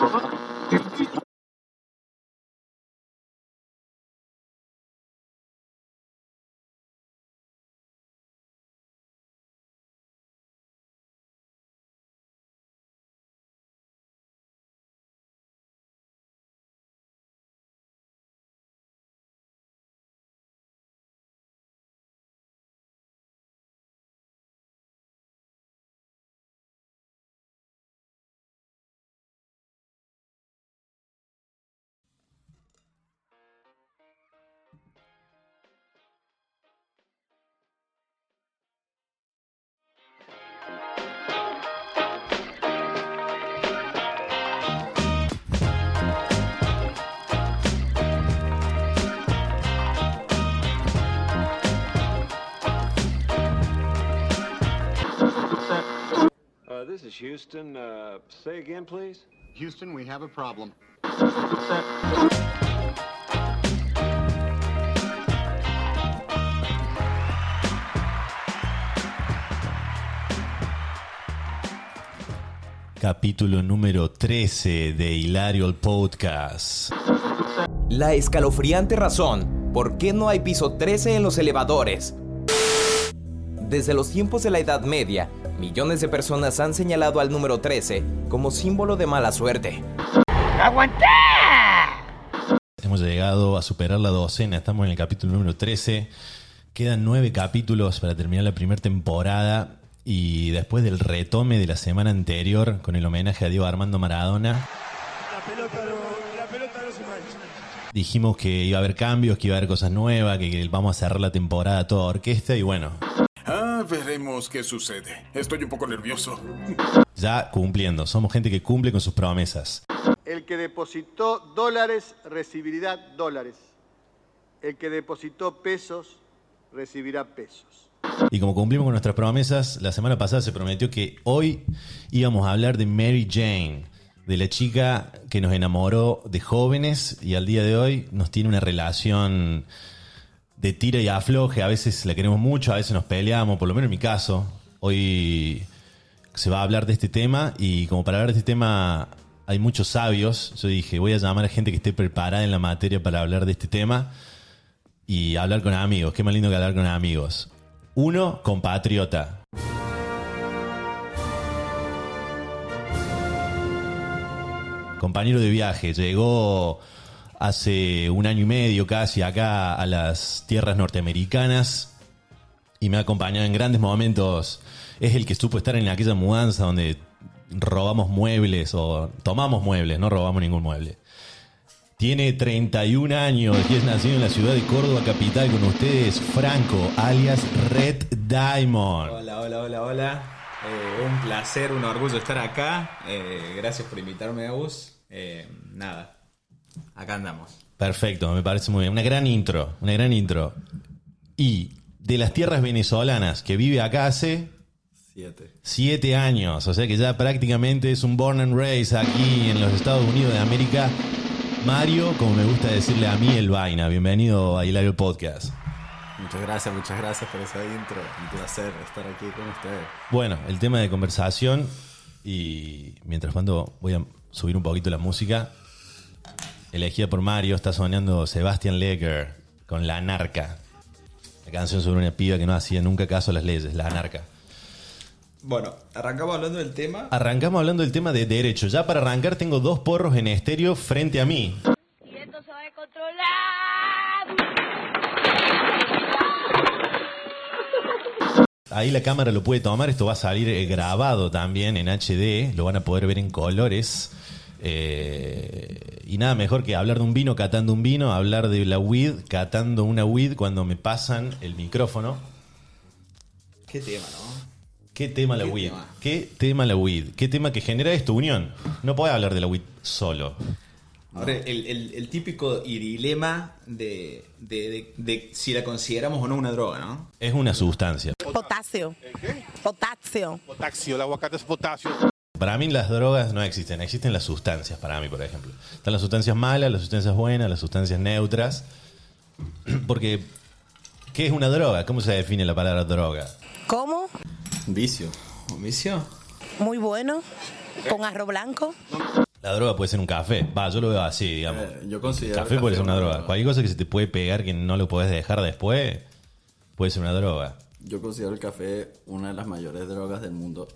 Uh-huh. Houston. Uh, say again, please. Houston, we have a problem. Capítulo número 13 de Hilario el Podcast. La escalofriante razón por qué no hay piso 13 en los elevadores. Desde los tiempos de la Edad Media, millones de personas han señalado al número 13 como símbolo de mala suerte. Hemos llegado a superar la docena, estamos en el capítulo número 13. Quedan nueve capítulos para terminar la primera temporada y después del retome de la semana anterior con el homenaje a Diego Armando Maradona, dijimos que iba a haber cambios, que iba a haber cosas nuevas, que, que vamos a cerrar la temporada toda orquesta y bueno, Veremos qué sucede. Estoy un poco nervioso. ya cumpliendo, somos gente que cumple con sus promesas. El que depositó dólares recibirá dólares. El que depositó pesos recibirá pesos. Y como cumplimos con nuestras promesas, la semana pasada se prometió que hoy íbamos a hablar de Mary Jane, de la chica que nos enamoró de jóvenes y al día de hoy nos tiene una relación de tira y afloje. A veces la queremos mucho, a veces nos peleamos, por lo menos en mi caso. Hoy se va a hablar de este tema y como para hablar de este tema hay muchos sabios, yo dije, voy a llamar a gente que esté preparada en la materia para hablar de este tema y hablar con amigos. Qué más lindo que hablar con amigos. Uno, compatriota. Compañero de viaje, llegó hace un año y medio casi acá a las tierras norteamericanas y me ha acompañado en grandes momentos. Es el que supo estar en aquella mudanza donde robamos muebles o tomamos muebles, no robamos ningún mueble. Tiene 31 años y es nacido en la ciudad de Córdoba, capital, con ustedes, Franco, alias Red Diamond. Hola, hola, hola, hola. Eh, un placer, un orgullo estar acá. Eh, gracias por invitarme, Agus. Eh, nada, acá andamos. Perfecto, me parece muy bien. Una gran intro, una gran intro. Y de las tierras venezolanas que vive acá hace Siete. siete años, o sea que ya prácticamente es un born and raised aquí en los Estados Unidos de América. Mario, como me gusta decirle a mí, el vaina. Bienvenido a Hilario Podcast. Muchas gracias, muchas gracias por esa intro. Un placer estar aquí con ustedes. Bueno, el tema de conversación y mientras tanto voy a subir un poquito la música. Elegida por Mario, está sonando Sebastian Leger con La Anarca. La canción sobre una piba que no hacía nunca caso a las leyes, La Anarca. Bueno, arrancamos hablando del tema. Arrancamos hablando del tema de derecho. Ya para arrancar tengo dos porros en estéreo frente a mí. Y esto se va a controlar. Ahí la cámara lo puede tomar, esto va a salir eh, grabado también en HD, lo van a poder ver en colores. Eh, y nada mejor que hablar de un vino catando un vino, hablar de la weed catando una weed cuando me pasan el micrófono. ¿Qué tema, no? ¿Qué tema la ¿Qué weed? tema? ¿Qué tema la weed? ¿Qué tema que genera esto? Unión. No puede hablar de la weed solo. Ahora, el, el- el típico dilema de, de- de- de si la consideramos o no una droga, ¿no? Es una sustancia. Potasio. Potasio. Potasio, el aguacate es potasio. Para mí las drogas no existen, existen las sustancias para mí, por ejemplo. Están las sustancias malas, las sustancias buenas, las sustancias neutras. Porque, ¿qué es una droga? ¿Cómo se define la palabra droga? ¿Cómo? Vicio. ¿Un vicio? Muy bueno. Con arroz blanco. La droga puede ser un café. Va, yo lo veo así, digamos. Eh, yo considero café el puede ser café una una droga. droga. Cualquier cosa que se te puede pegar que no lo puedes dejar después, puede ser una droga. Yo considero el café una de las mayores drogas del mundo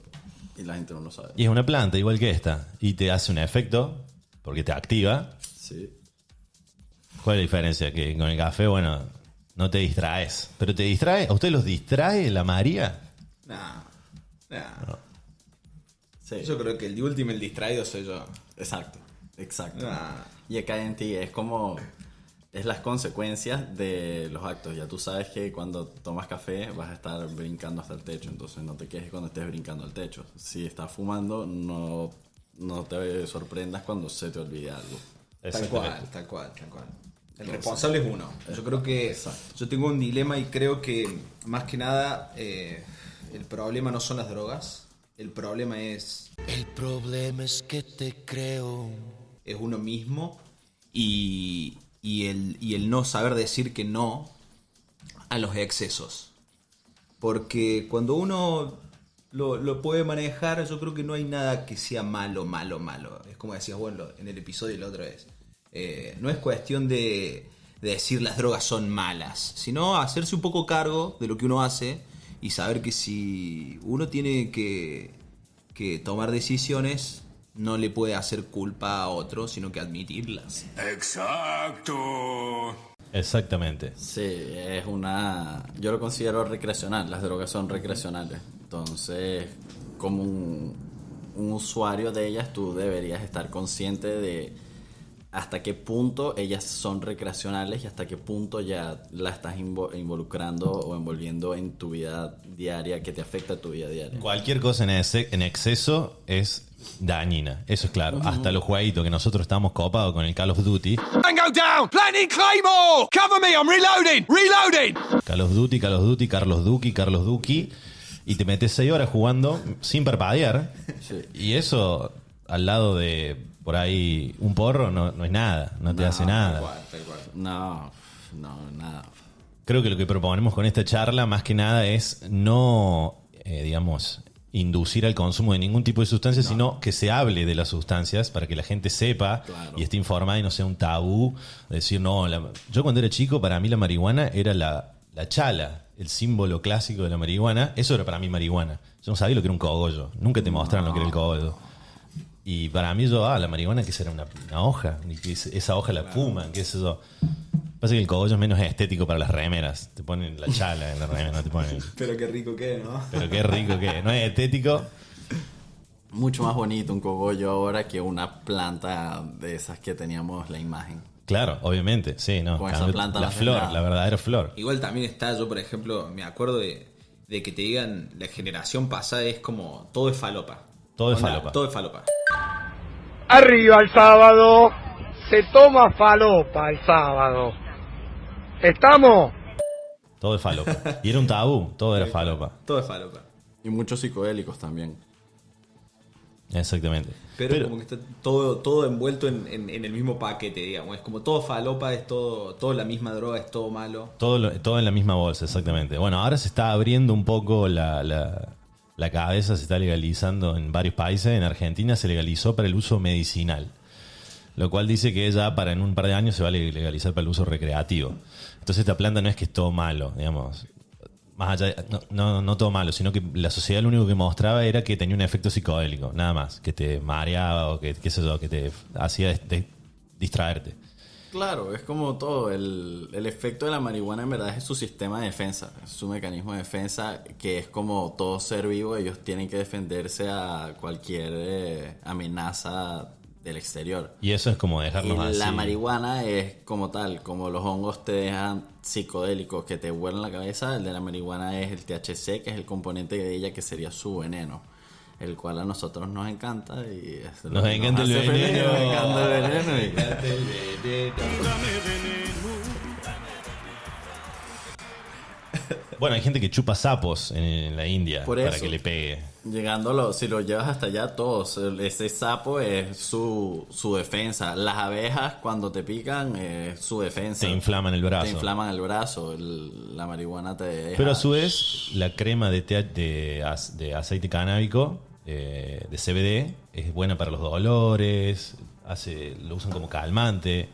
y la gente no lo sabe. Y es una planta igual que esta. Y te hace un efecto porque te activa. Sí. ¿Cuál es la diferencia? Que con el café, bueno, no te distraes. Pero te distrae. ¿A ustedes los distrae la María? Nah, nah. Sí. Yo creo que el último, el distraído soy yo. Exacto, exacto. Nah. Y acá en ti es como es las consecuencias de los actos. Ya tú sabes que cuando tomas café vas a estar brincando hasta el techo, entonces no te quejes cuando estés brincando al techo. Si estás fumando, no, no te sorprendas cuando se te olvide algo. Tal cual, tal cual, tal cual. El responsable es uno. Yo creo que yo tengo un dilema y creo que más que nada eh, el problema no son las drogas, el problema es El problema es que te creo. es uno mismo y, y el, y el no saber decir que no a los excesos. Porque cuando uno lo, lo puede manejar, yo creo que no hay nada que sea malo, malo, malo. Es como decías, bueno, en el episodio la otra vez. Eh, no es cuestión de, de decir las drogas son malas, sino hacerse un poco cargo de lo que uno hace y saber que si uno tiene que, que tomar decisiones, no le puede hacer culpa a otro, sino que admitirlas. Exacto. Exactamente. Sí, es una... Yo lo considero recreacional, las drogas son recreacionales. Entonces, como un, un usuario de ellas, tú deberías estar consciente de hasta qué punto ellas son recreacionales y hasta qué punto ya la estás invo- involucrando o envolviendo en tu vida diaria, que te afecta a tu vida diaria. Cualquier cosa en, ese- en exceso es dañina, eso es claro. Hasta los jueguitos que nosotros estamos copados con el Call of Duty. Tango down! Planting Claymore! Cover me, I'm reloading! Reloading! Call of Duty, Call of Duty, Carlos Duki, Carlos Duki. Y te metes 6 horas jugando sin parpadear. Y eso, al lado de por ahí un porro, no, no es nada, no te hace nada. No, no, nada. Creo que lo que proponemos con esta charla, más que nada, es no, eh, digamos, inducir al consumo de ningún tipo de sustancia, sino que se hable de las sustancias para que la gente sepa y esté informada y no sea un tabú. Decir, no, la- yo cuando era chico, para mí la marihuana era la, la chala, el símbolo clásico de la marihuana. Eso era para mí marihuana. Yo no sabía lo que era un cogollo. Nunca te mostraron lo que era el cogollo. Y para mí yo, ah, la marihuana que será una, una hoja, y que es- esa hoja la fuman, qué sé yo. Pasa que el cogollo es menos estético para las remeras. Te ponen la chala en la remera, no te ponen. Pero qué rico que es, ¿no? Pero qué rico que es. No es estético. Mucho más bonito un cogollo ahora que una planta de esas que teníamos la imagen. Claro, obviamente, sí, no. Con esa planta la no haces flor, nada. la verdadera flor. Igual también está, yo por ejemplo, me acuerdo de, de que te digan, la generación pasada es como, todo es falopa. Todo es falopa. Todo es falopa. Arriba el sábado. Se toma falopa el sábado. ¿Estamos? Todo es falopa. Y era un tabú, todo era falopa. Todo es falopa. Y muchos psicodélicos también. Exactamente. Pero, como que está todo, todo envuelto en, en- en el mismo paquete, digamos. Es como todo falopa, es todo, todo la misma droga, es todo malo. Todo, lo- todo en la misma bolsa, exactamente. Bueno, ahora se está abriendo un poco la, la- la cabeza, se está legalizando en varios países. En Argentina se legalizó para el uso medicinal. Lo cual dice que ya para en un par de años se va a legalizar para el uso recreativo. Entonces esta planta no es que es todo malo, digamos. Más allá no, no, todo malo, sino que la sociedad lo único que mostraba era que tenía un efecto psicodélico, nada más. Que te mareaba o que, qué sé yo, que te hacía distraerte. Claro, es como todo. El, el efecto de la marihuana en verdad es su sistema de defensa, es su mecanismo de defensa que es como todo ser vivo, ellos tienen que defenderse a cualquier eh, amenaza del exterior. Y eso es como Y dejarnos así. la marihuana es como tal, como los hongos te dejan psicodélicos que te vuelan la cabeza, el de la marihuana es el THC, que es el componente de ella que sería su veneno, el cual a nosotros nos encanta y es Nos encanta el feliz, veneno. Nos encanta el veneno. y- Nos encanta el Bueno, hay gente que chupa sapos en la India Por para eso. que le pegue. Llegándolo, si lo llevas hasta allá, todos. Ese sapo es su, su defensa. Las abejas, cuando te pican, es su defensa. Te inflaman el brazo. Te inflaman el brazo. el- la marihuana te deja. Pero a su vez, la crema de, tea- de, de aceite canábico eh, de CBD es buena para los dolores, hace, lo usan como calmante.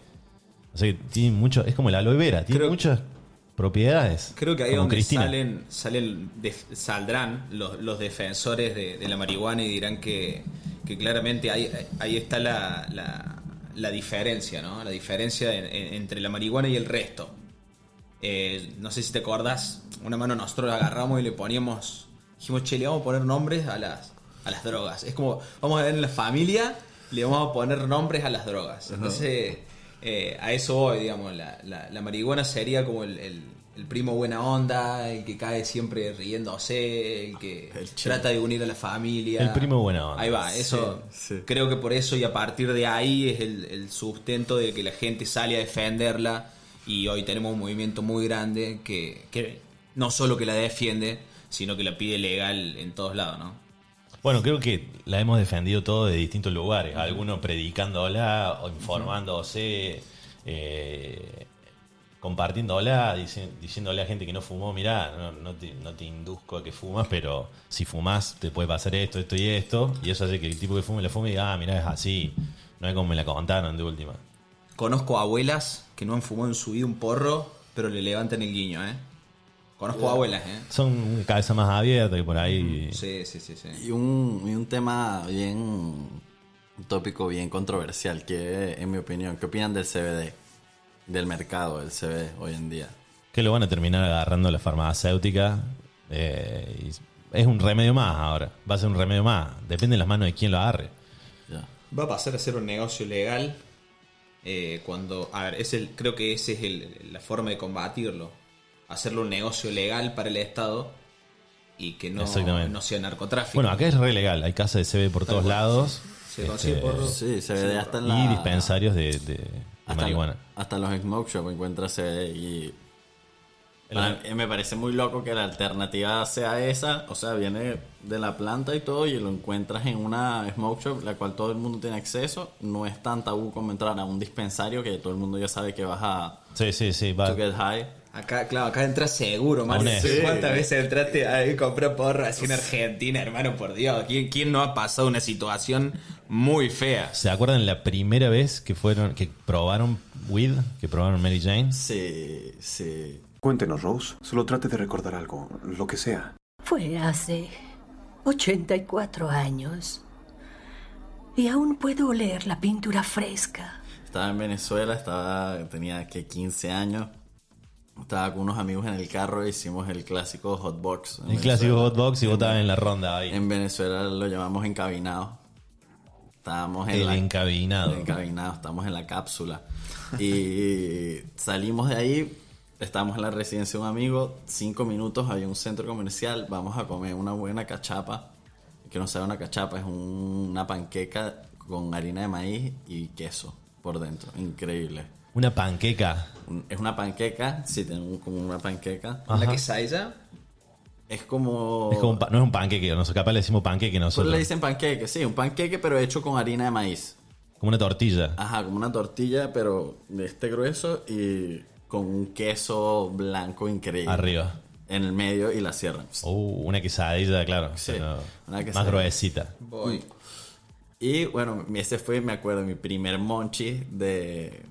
O sea tiene mucho, es como la aloe vera, tiene Creo- muchas propiedades. Creo que ahí donde Cristina. salen, saldrán los, los defensores de, de la marihuana y dirán que, que claramente ahí, ahí está la, la- la diferencia, ¿no? La diferencia en- en- entre la marihuana y el resto. Eh, no sé si te acordás, una mano nosotros la agarramos y le poníamos, dijimos, che, le vamos a poner nombres a las, a las drogas. Es como, vamos a ver en la familia, le vamos a poner nombres a las drogas. Entonces, eh, a eso voy, digamos, la, la- la marihuana sería como el, el- el primo buena onda, el que cae siempre riéndose, el que trata de unir a la familia. El primo buena onda. Ahí va, eso creo que por eso y a partir de ahí es el, el sustento de que la gente sale a defenderla y hoy tenemos un movimiento muy grande que, que no solo que la defiende, sino que la pide legal en todos lados, ¿no? Bueno, creo que la hemos defendido todo de distintos lugares. Algunos predicándola o informándose, eh, compartiéndola, dici- diciéndole a gente que no fumó, mirá, no, te, no induzco a que fumas, pero si fumas te puede pasar esto, esto y esto. Y eso hace que el tipo que fume la fume y diga, ah, mirá, es así. No es como me la contaron de última. Conozco abuelas que no han fumado en su vida un porro, pero le levantan el guiño, ¿eh? Conozco abuelas, ¿eh? Son cabeza más abierta que por ahí. Sí, sí, sí, sí. Y un, y un tema bien. Un tópico bien controversial, que en mi opinión, ¿qué opinan del CBD? Del mercado del CBD hoy en día. Que lo van a terminar agarrando la farmacéutica. eh, y es un remedio más ahora. Va a ser un remedio más. Depende de las manos de quién lo agarre. Va a pasar a ser un negocio legal eh, cuando, a ver, es el, creo que esa es el- la forma de combatirlo, hacerlo un negocio legal para el Estado y que no, no sea narcotráfico. Bueno, acá es re legal. Hay casas de CB por todos cual. lados. Se consigue Este, por- Sí, CBD hasta en Y la. dispensarios de, de- de hasta, marihuana. hasta en los smoke shop encuentras CBD y. Para- me parece muy loco que la alternativa sea esa, o sea, viene de la planta y todo y lo encuentras en una smoke shop la cual todo el mundo tiene acceso, no es tan tabú como entrar a un dispensario que todo el mundo ya sabe que vas a Sí, sí, sí. Va. to get high. Acá, claro, acá entras seguro, man. Sí. ¿Cuántas Sí. veces entraste a comprar porro así en Argentina, hermano? Por Dios. ¿Quién, quién no ha pasado una situación muy fea? ¿Se acuerdan la primera vez que fueron, que probaron weed, que probaron Mary Jane? Sí, sí. Cuéntenos, Rose. Solo trate de recordar algo, lo que sea. Fue hace 84 años. Y aún puedo oler la pintura fresca. Estaba en Venezuela, estaba tenía que 15 años. Estaba con unos amigos en el carro e hicimos el clásico hotbox. El clásico Venezuela. hotbox y vos estabas en la ronda ahí. En Venezuela lo llamamos encabinado. Estábamos en El la, encabinado. el encabinado, estamos en la cápsula. Y salimos de ahí, estábamos en la residencia de un amigo, cinco minutos, había un centro comercial, vamos a comer una buena cachapa. Que no sabe una cachapa, es un- una panqueca con harina de maíz y queso por dentro. Increíble. Una panqueca. Es una panqueca, sí, un- como una panqueca. Ajá. ¿La quesadilla? Es como... Es como un no es un panqueque, nosotros capaz le decimos panqueque Pues nosotros. le dicen panqueque, sí, un panqueque pero hecho con harina de maíz. Como una tortilla. Ajá, como una tortilla, pero de este grueso y con un queso blanco increíble. Arriba. En el medio y la cierran. Uh, una quesadilla, claro. Sí, una más quesadilla. gruesita. Voy. Y bueno, ese fue, me acuerdo, mi primer monchi de...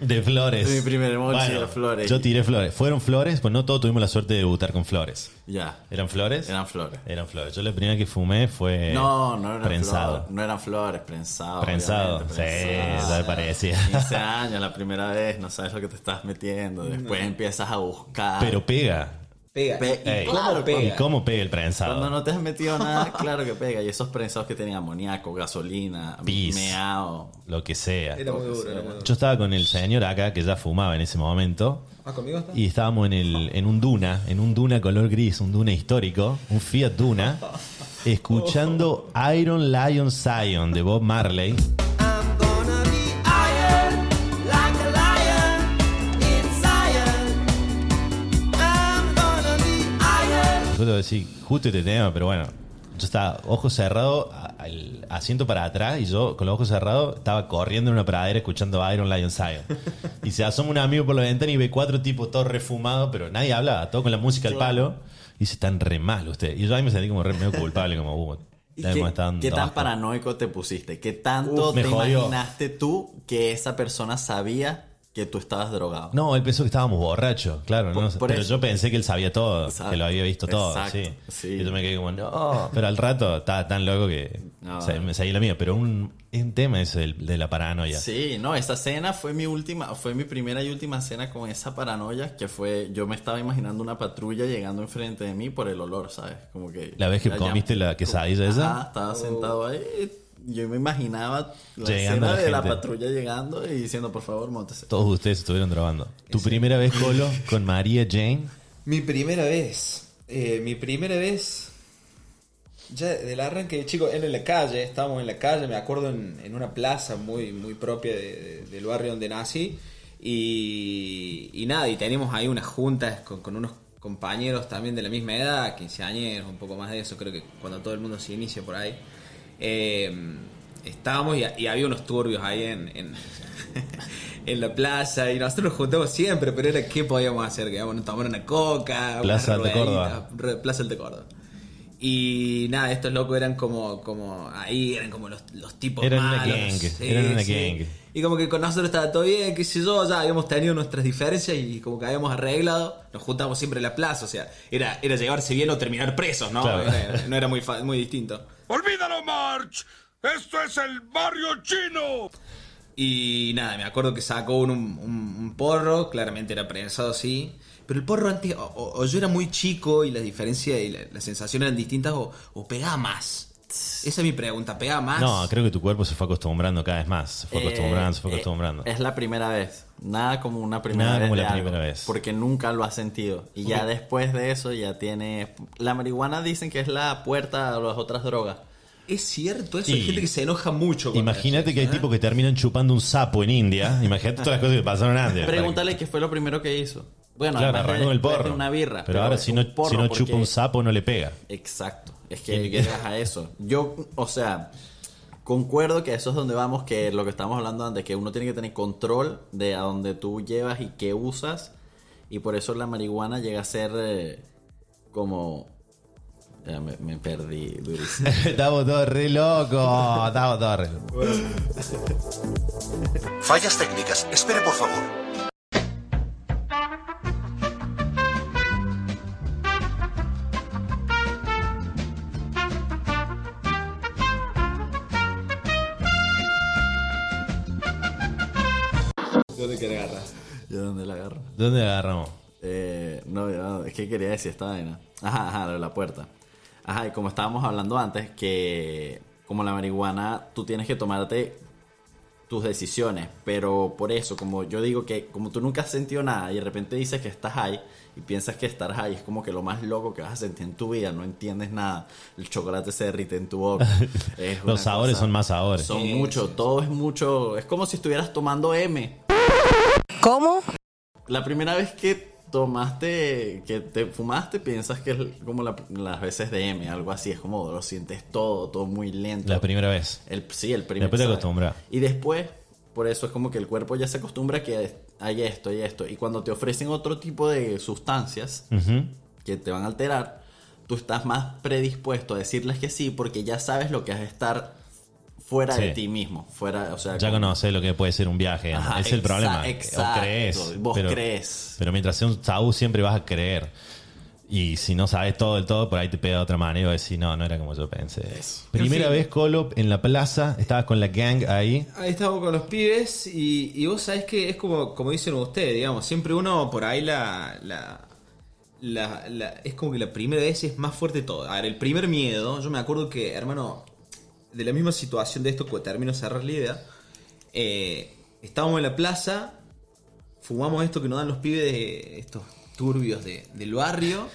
De flores. Mi primer Bueno, de flores. Yo tiré flores. Fueron flores, pues no todos tuvimos la suerte de debutar con flores. Ya. ¿Eran flores? Eran flores. Eran flores. Yo la primera que fumé fue no, no eran prensado. flores. No eran flores, prensado. Prensado, sí, ya me parecía. 15 años, la primera vez, no sabes lo que te estás metiendo. Después empiezas a buscar. Pero pega. Pega. Pe- y Ey, claro, pega? ¿Y cómo pega el prensado? Cuando no te has metido nada, claro que pega. Y esos prensados que tenían amoníaco, gasolina, Pis. meao. Lo que sea. Era muy duro, era muy duro. Yo estaba con el señor acá que ya fumaba en ese momento. ¿Ah, conmigo está? Y estábamos en, el, en un Duna, en un Duna color gris, un Duna histórico, un Fiat Duna, escuchando Iron Lion Zion de Bob Marley. A decir justo este tema, pero bueno, yo estaba ojos cerrados, al asiento para atrás, y yo con los ojos cerrados estaba corriendo en una pradera escuchando Iron Lion Zion. Y se asoma un amigo por la ventana y ve cuatro tipos todos refumados, pero nadie hablaba, todo con la música al palo. Y dice, están re mal ustedes. Y yo ahí me sentí como re medio culpable, como, uh, ¿Qué, tan paranoico te pusiste? ¿Qué tanto Uf, te jodió. imaginaste tú que esa persona sabía que tú estabas drogado? No, él pensó que estábamos borrachos, claro. no por pero eso. yo pensé que él sabía todo, Exacto. que lo había visto todo, Exacto, sí. sí. Y yo me quedé como, no. Pero al rato estaba tan loco que No. se- me seguí la mía. Pero un, es un tema ese del- de la paranoia. Sí, no, esa cena fue mi última, fue mi primera y última cena con esa paranoia que fue, yo me estaba imaginando una patrulla llegando enfrente de mí por el olor, ¿sabes? Como que La vez que comiste la quesadilla esa. Ajá, estaba sentado ahí, yo me imaginaba la Llegando escena la de la gente. patrulla llegando y diciendo, por favor, montese. Todos ustedes estuvieron drogando. ¿Tu primera vez, Colo, con María Jane? Mi primera vez. eh, mi primera vez. Ya del arranque, chicos, era en la calle. Estábamos en la calle, me acuerdo, en, en una plaza muy, muy propia de- de- del barrio donde nací. Y, y nada, y teníamos ahí unas juntas con, con unos compañeros también de la misma edad, quinceañeros, un poco más de eso, creo que cuando todo el mundo se inicia por ahí. Eh, estábamos y, y había unos turbios ahí en, en, en la plaza y nosotros nos juntamos siempre, pero era qué podíamos hacer, que íbamos a tomar una coca, Plaza Córdoba. re- Plaza Alta Córdoba. Y nada, estos locos eran como, como ahí, eran como los, los tipos Eran una malos. gang, Sí, eran una sí. gang. Y como que con nosotros estaba todo bien, qué sé yo, ya habíamos tenido nuestras diferencias y como que habíamos arreglado, nos juntamos siempre en la plaza, o sea, era, era llevarse bien o terminar presos, ¿no? Claro. Era- no era muy, fa- muy distinto. ¡Olvídalo, March! ¡Esto es el barrio chino! Y nada, me acuerdo que sacó un, un- un porro, claramente era prensado así. Pero el porro antes, o, yo era muy chico y la diferencia y la, las sensaciones eran distintas, o, o pegaba más. Esa es mi pregunta, ¿pegaba más? No, creo que tu cuerpo se fue acostumbrando cada vez más. Se fue Eh, acostumbrando, se fue eh, acostumbrando. es la primera vez. Nada como una primera Nada vez. como la algo, primera vez. Porque nunca lo has sentido. Y ya después de eso ya tiene... La marihuana dicen que es la puerta a las otras drogas. Es cierto, eso Y- hay gente que se enoja mucho. con Imagínate eso, que hay ¿eh? tipos que terminan chupando un sapo en India. Imagínate todas las cosas que pasaron antes. Pregúntale qué fue lo primero que hizo. Bueno, claro, además de- arrancó el de una birra. Pero, ahora si no, porro si no porque- chupa un sapo no le pega. Exacto. Es que que- llegas a eso. Yo, o sea, concuerdo que eso es donde vamos, que lo que estábamos hablando antes, que uno tiene que tener control de a dónde tú llevas y qué usas. Y por eso la marihuana llega a ser eh, como... Ya me, me perdí durísimo. Estamos todos re locos. Estamos todos re locos. Fallas técnicas. Espere, por favor. ¿Yo dónde la agarro? ¿Dónde la agarramos? Eh, no, no, es que quería decir esta vaina. Ajá, ajá, lo de la puerta. Ajá, y como estábamos hablando antes, que como la marihuana, tú tienes que tomarte tus decisiones. Pero por eso, como yo digo que como tú nunca has sentido nada y de repente dices que estás high y piensas que estar high es como que lo más loco que vas a sentir en tu vida, no entiendes nada. El chocolate se derrite en tu boca. Los sabores cosa- son más sabores. Son mucho, todo es mucho. Es como si estuvieras tomando M. ¿Cómo? La primera vez que tomaste, que te fumaste, piensas que es como la- las veces de M, algo así, es como lo sientes todo, todo muy lento. La primera vez. El, sí, el primer Después te acostumbras. Y después, por eso es como que el cuerpo ya se acostumbra a que hay esto y esto. Y cuando te ofrecen otro tipo de sustancias que te van a alterar, tú estás más predispuesto a decirles que sí porque ya sabes lo que es estar fuera de ti mismo. Fuera, o sea, Ya como- conoces lo que puede ser un viaje. Ajá, Ese es el problema. exacto. O crees. Vos pero, crees. Pero mientras sea un tabú, siempre vas a creer. Y si no sabes todo del todo, por ahí te pega de otra manera y vas a decir, no, no era como yo pensé. Primera En fin. vez, Colo, en la plaza, estabas con la gang ahí. Ahí estamos con los pibes y, y vos sabés que es como, como dicen ustedes, digamos, siempre uno por ahí la, la, la- la- Es como que la primera vez es más fuerte todo. A ver, el primer miedo, yo me acuerdo que, hermano, de la misma situación de esto, que termino la idea, eh, estábamos en la plaza, fumamos esto que nos dan los pibes de estos turbios de- del barrio,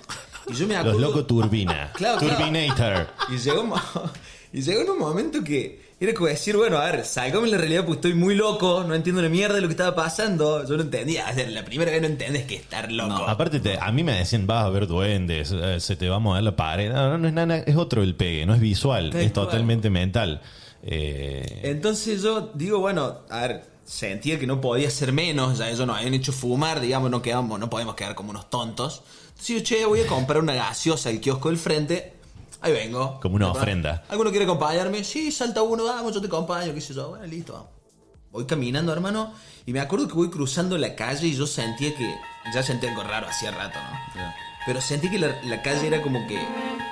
y yo me acuerdo... Los locos turbina. Claro, claro. Turbinator. Y llegó, y llegó en un momento que era como decir, bueno, a ver, salgame en la realidad porque estoy muy loco, no entiendo la mierda de lo que estaba pasando. Yo no entendía, o sea, la primera vez no entendés que estar loco. Aparte, te- a mí me decían, vas a ver duendes, eh, se te va a mover la pared. No, no, no es nada, es otro el pegue, no es visual, Tal es cual. totalmente mental. Eh, Entonces yo digo, bueno, a ver, sentía que no podía ser menos, ya ellos nos habían hecho fumar, digamos, no quedamos, no podemos quedar como unos tontos. Entonces yo, che, voy a comprar una gaseosa al kiosco del frente ahí vengo. Como una ofrenda. ¿Alguno quiere acompañarme? Sí, salta uno, vamos, yo te acompaño, qué sé yo. Bueno, listo, vamos. Voy caminando, hermano, y me acuerdo que voy cruzando la calle y yo sentía que. Ya sentía algo raro hacía rato, ¿no? Pero sentí que la, la calle era como que.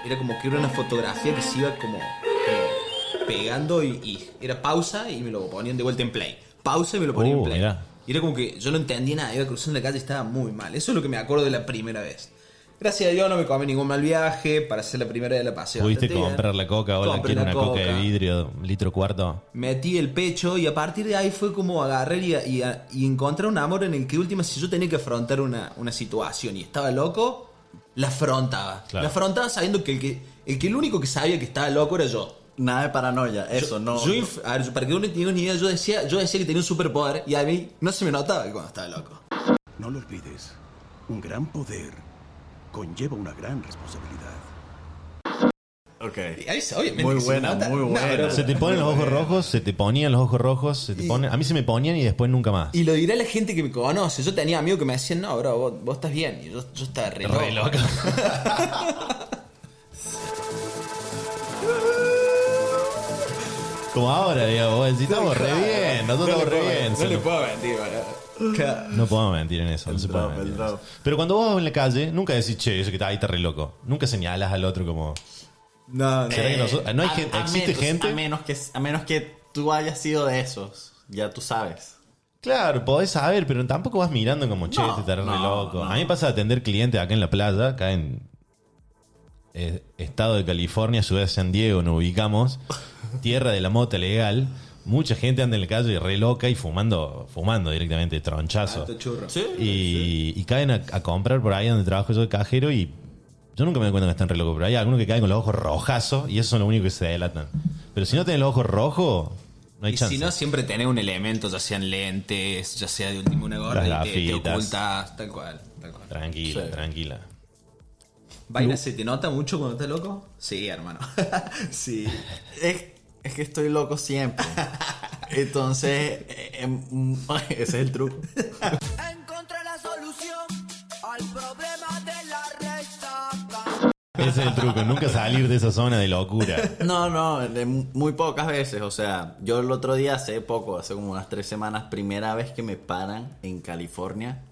Era como que era una fotografía que se iba como. como pegando y, y era pausa y me lo ponían de vuelta en play. Pausa y me lo ponían Uh, en play. mirá. Y era como que yo no entendía nada, iba cruzando la calle y estaba muy mal. Eso es lo que me acuerdo de la primera vez. Gracias a Dios no me comí ningún mal viaje para hacer la primera de la paseo. Pudiste comprar la coca, Compré quiero la una coca. de vidrio, litro cuarto. Metí el pecho y a partir de ahí fue como agarrar y, y, y encontrar un amor en el que última si yo tenía que afrontar una, una situación y estaba loco, la afrontaba. Claro. La afrontaba sabiendo que el, que el que el único que sabía que estaba loco era yo. Nada de paranoia, eso Yo- no. yo inf- a ver, yo- para que uno tenga una idea, yo decía, yo decía que tenía un superpoder y a mí no se me notaba cuando estaba loco. No lo olvides. Un gran poder conlleva una gran responsabilidad. Ok. Ahí se- obviamente Muy buena, muy No, buena. pero- Se te ponen los ojos rojos, se te ponían los ojos rojos, se te Y- ponen. A mí se me ponían y después nunca más. Y lo dirá la gente que me conoce. Yo tenía amigos que me decían, no, bro, vos, vos estás bien. Y yo, yo estaba re, Re loco. loco. Como ahora, digamos, vos decís, estamos re bien, nosotros No estamos re bien. No le puedo mentir, boludo. No podemos mentir en eso, no se puede mentir en eso. Pero cuando vos vas en la calle, nunca decís, che, ese que está ahí está re loco. Nunca señalas al otro como. No, ¿Será que nosotros- no hay a- gente- a existe menos- gente? A menos, que, a menos que tú hayas sido de esos, ya tú sabes. Claro, podés saber, pero tampoco vas mirando como, che, No, este está re no, loco. no. A mí me pasa de atender clientes acá en la playa, acá en eh, estado de California, ciudad de San Diego, nos ubicamos, tierra de la mota legal. Mucha gente anda en la calle re loca y fumando, fumando directamente, tronchazo. Alto churro. y, y caen a, a comprar por ahí donde trabajo yo de cajero y yo nunca me doy cuenta que están re locos, pero hay algunos que caen con los ojos rojazos y esos son los únicos que se delatan. Pero si no tenés los ojos rojos, no hay y chance. si no, siempre tenés un elemento, ya sean lentes, ya sea de último una gorra, Las y te, te gafitas. ocultas, tal cual, tal cual. Tranquila, Sí. tranquila. Vaina, ¿se te nota mucho cuando estás loco? Sí, hermano. sí. Es, es que estoy loco siempre. Entonces, eh, em, ese es el truco. Encontré la solución al problema de la resaca. Ese es el truco, nunca salir de esa zona de locura. No, no, de muy pocas veces. O sea, yo el otro día, hace poco, hace como unas tres semanas, primera vez que me paran en California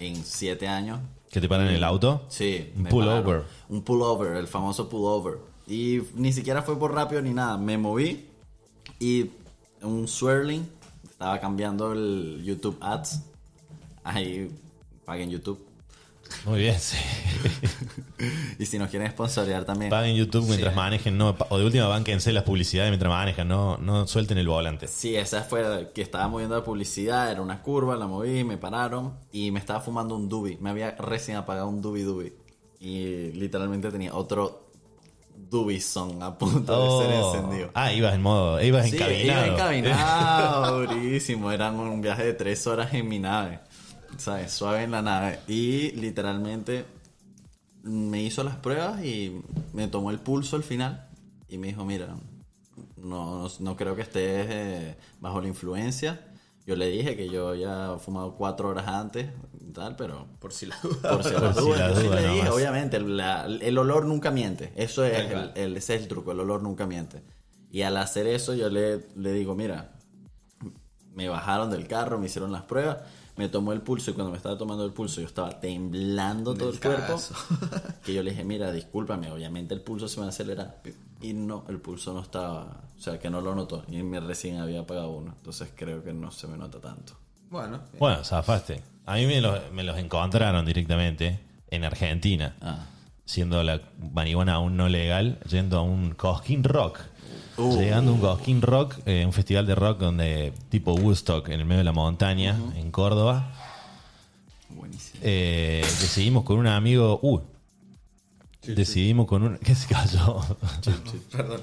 en siete años. ¿Que te paran en el auto? Sí. Un pullover. Un pullover, el famoso pullover. Y ni siquiera fue por rápido ni nada. Me moví y un swirling. Estaba cambiando el YouTube Ads. Ahí paguen YouTube. Muy bien, sí. y si nos quieren sponsorear también. Paguen YouTube mientras manejen, no, o de última banquense las publicidades mientras manejan, no, no suelten el volante. Sí, esa fue la que estaba moviendo la publicidad, era una curva, la moví, me pararon y me estaba fumando un dubi. Me había recién apagado un dubi dubi. Y literalmente tenía otro Dubison a punto de ser Oh. encendido. Ah, ibas en modo, ibas Sí, encabinado. iba durísimo. Era un viaje de tres horas en mi nave. ¿Sabes? Suave en la nave. Y literalmente me hizo las pruebas y me tomó el pulso al final. Y me dijo, mira, no, no creo que estés eh, bajo la influencia. Yo le dije que yo había fumado cuatro horas antes tal, pero Por si la duda. por si las Por si las yo sí le dije, obviamente, el, la- el olor nunca miente. Eso es el, el- ese es el truco, el olor nunca miente. Y al hacer eso, yo le, le digo, mira, me bajaron del carro, me hicieron las pruebas, me tomó el pulso y cuando me estaba tomando el pulso yo estaba temblando todo el cuerpo. cagazo. Que yo le dije, mira, discúlpame, obviamente el pulso se me acelera. Y no, el pulso no estaba, o sea, que no lo notó. Y me recién había apagado uno. Entonces creo que no se me nota tanto. Bueno, Bueno, zafaste. A mí me los, me los encontraron directamente en Argentina. Ah. Siendo la marihuana aún no legal, yendo a un Cosquín Rock. Uh. Llegando a un Cosquín Rock, eh, un festival de rock donde tipo Woodstock en el medio de la montaña, en Córdoba. Buenísimo. Eh, decidimos con un amigo. Uh, decidimos con un. ¿Qué se cayó? Perdón.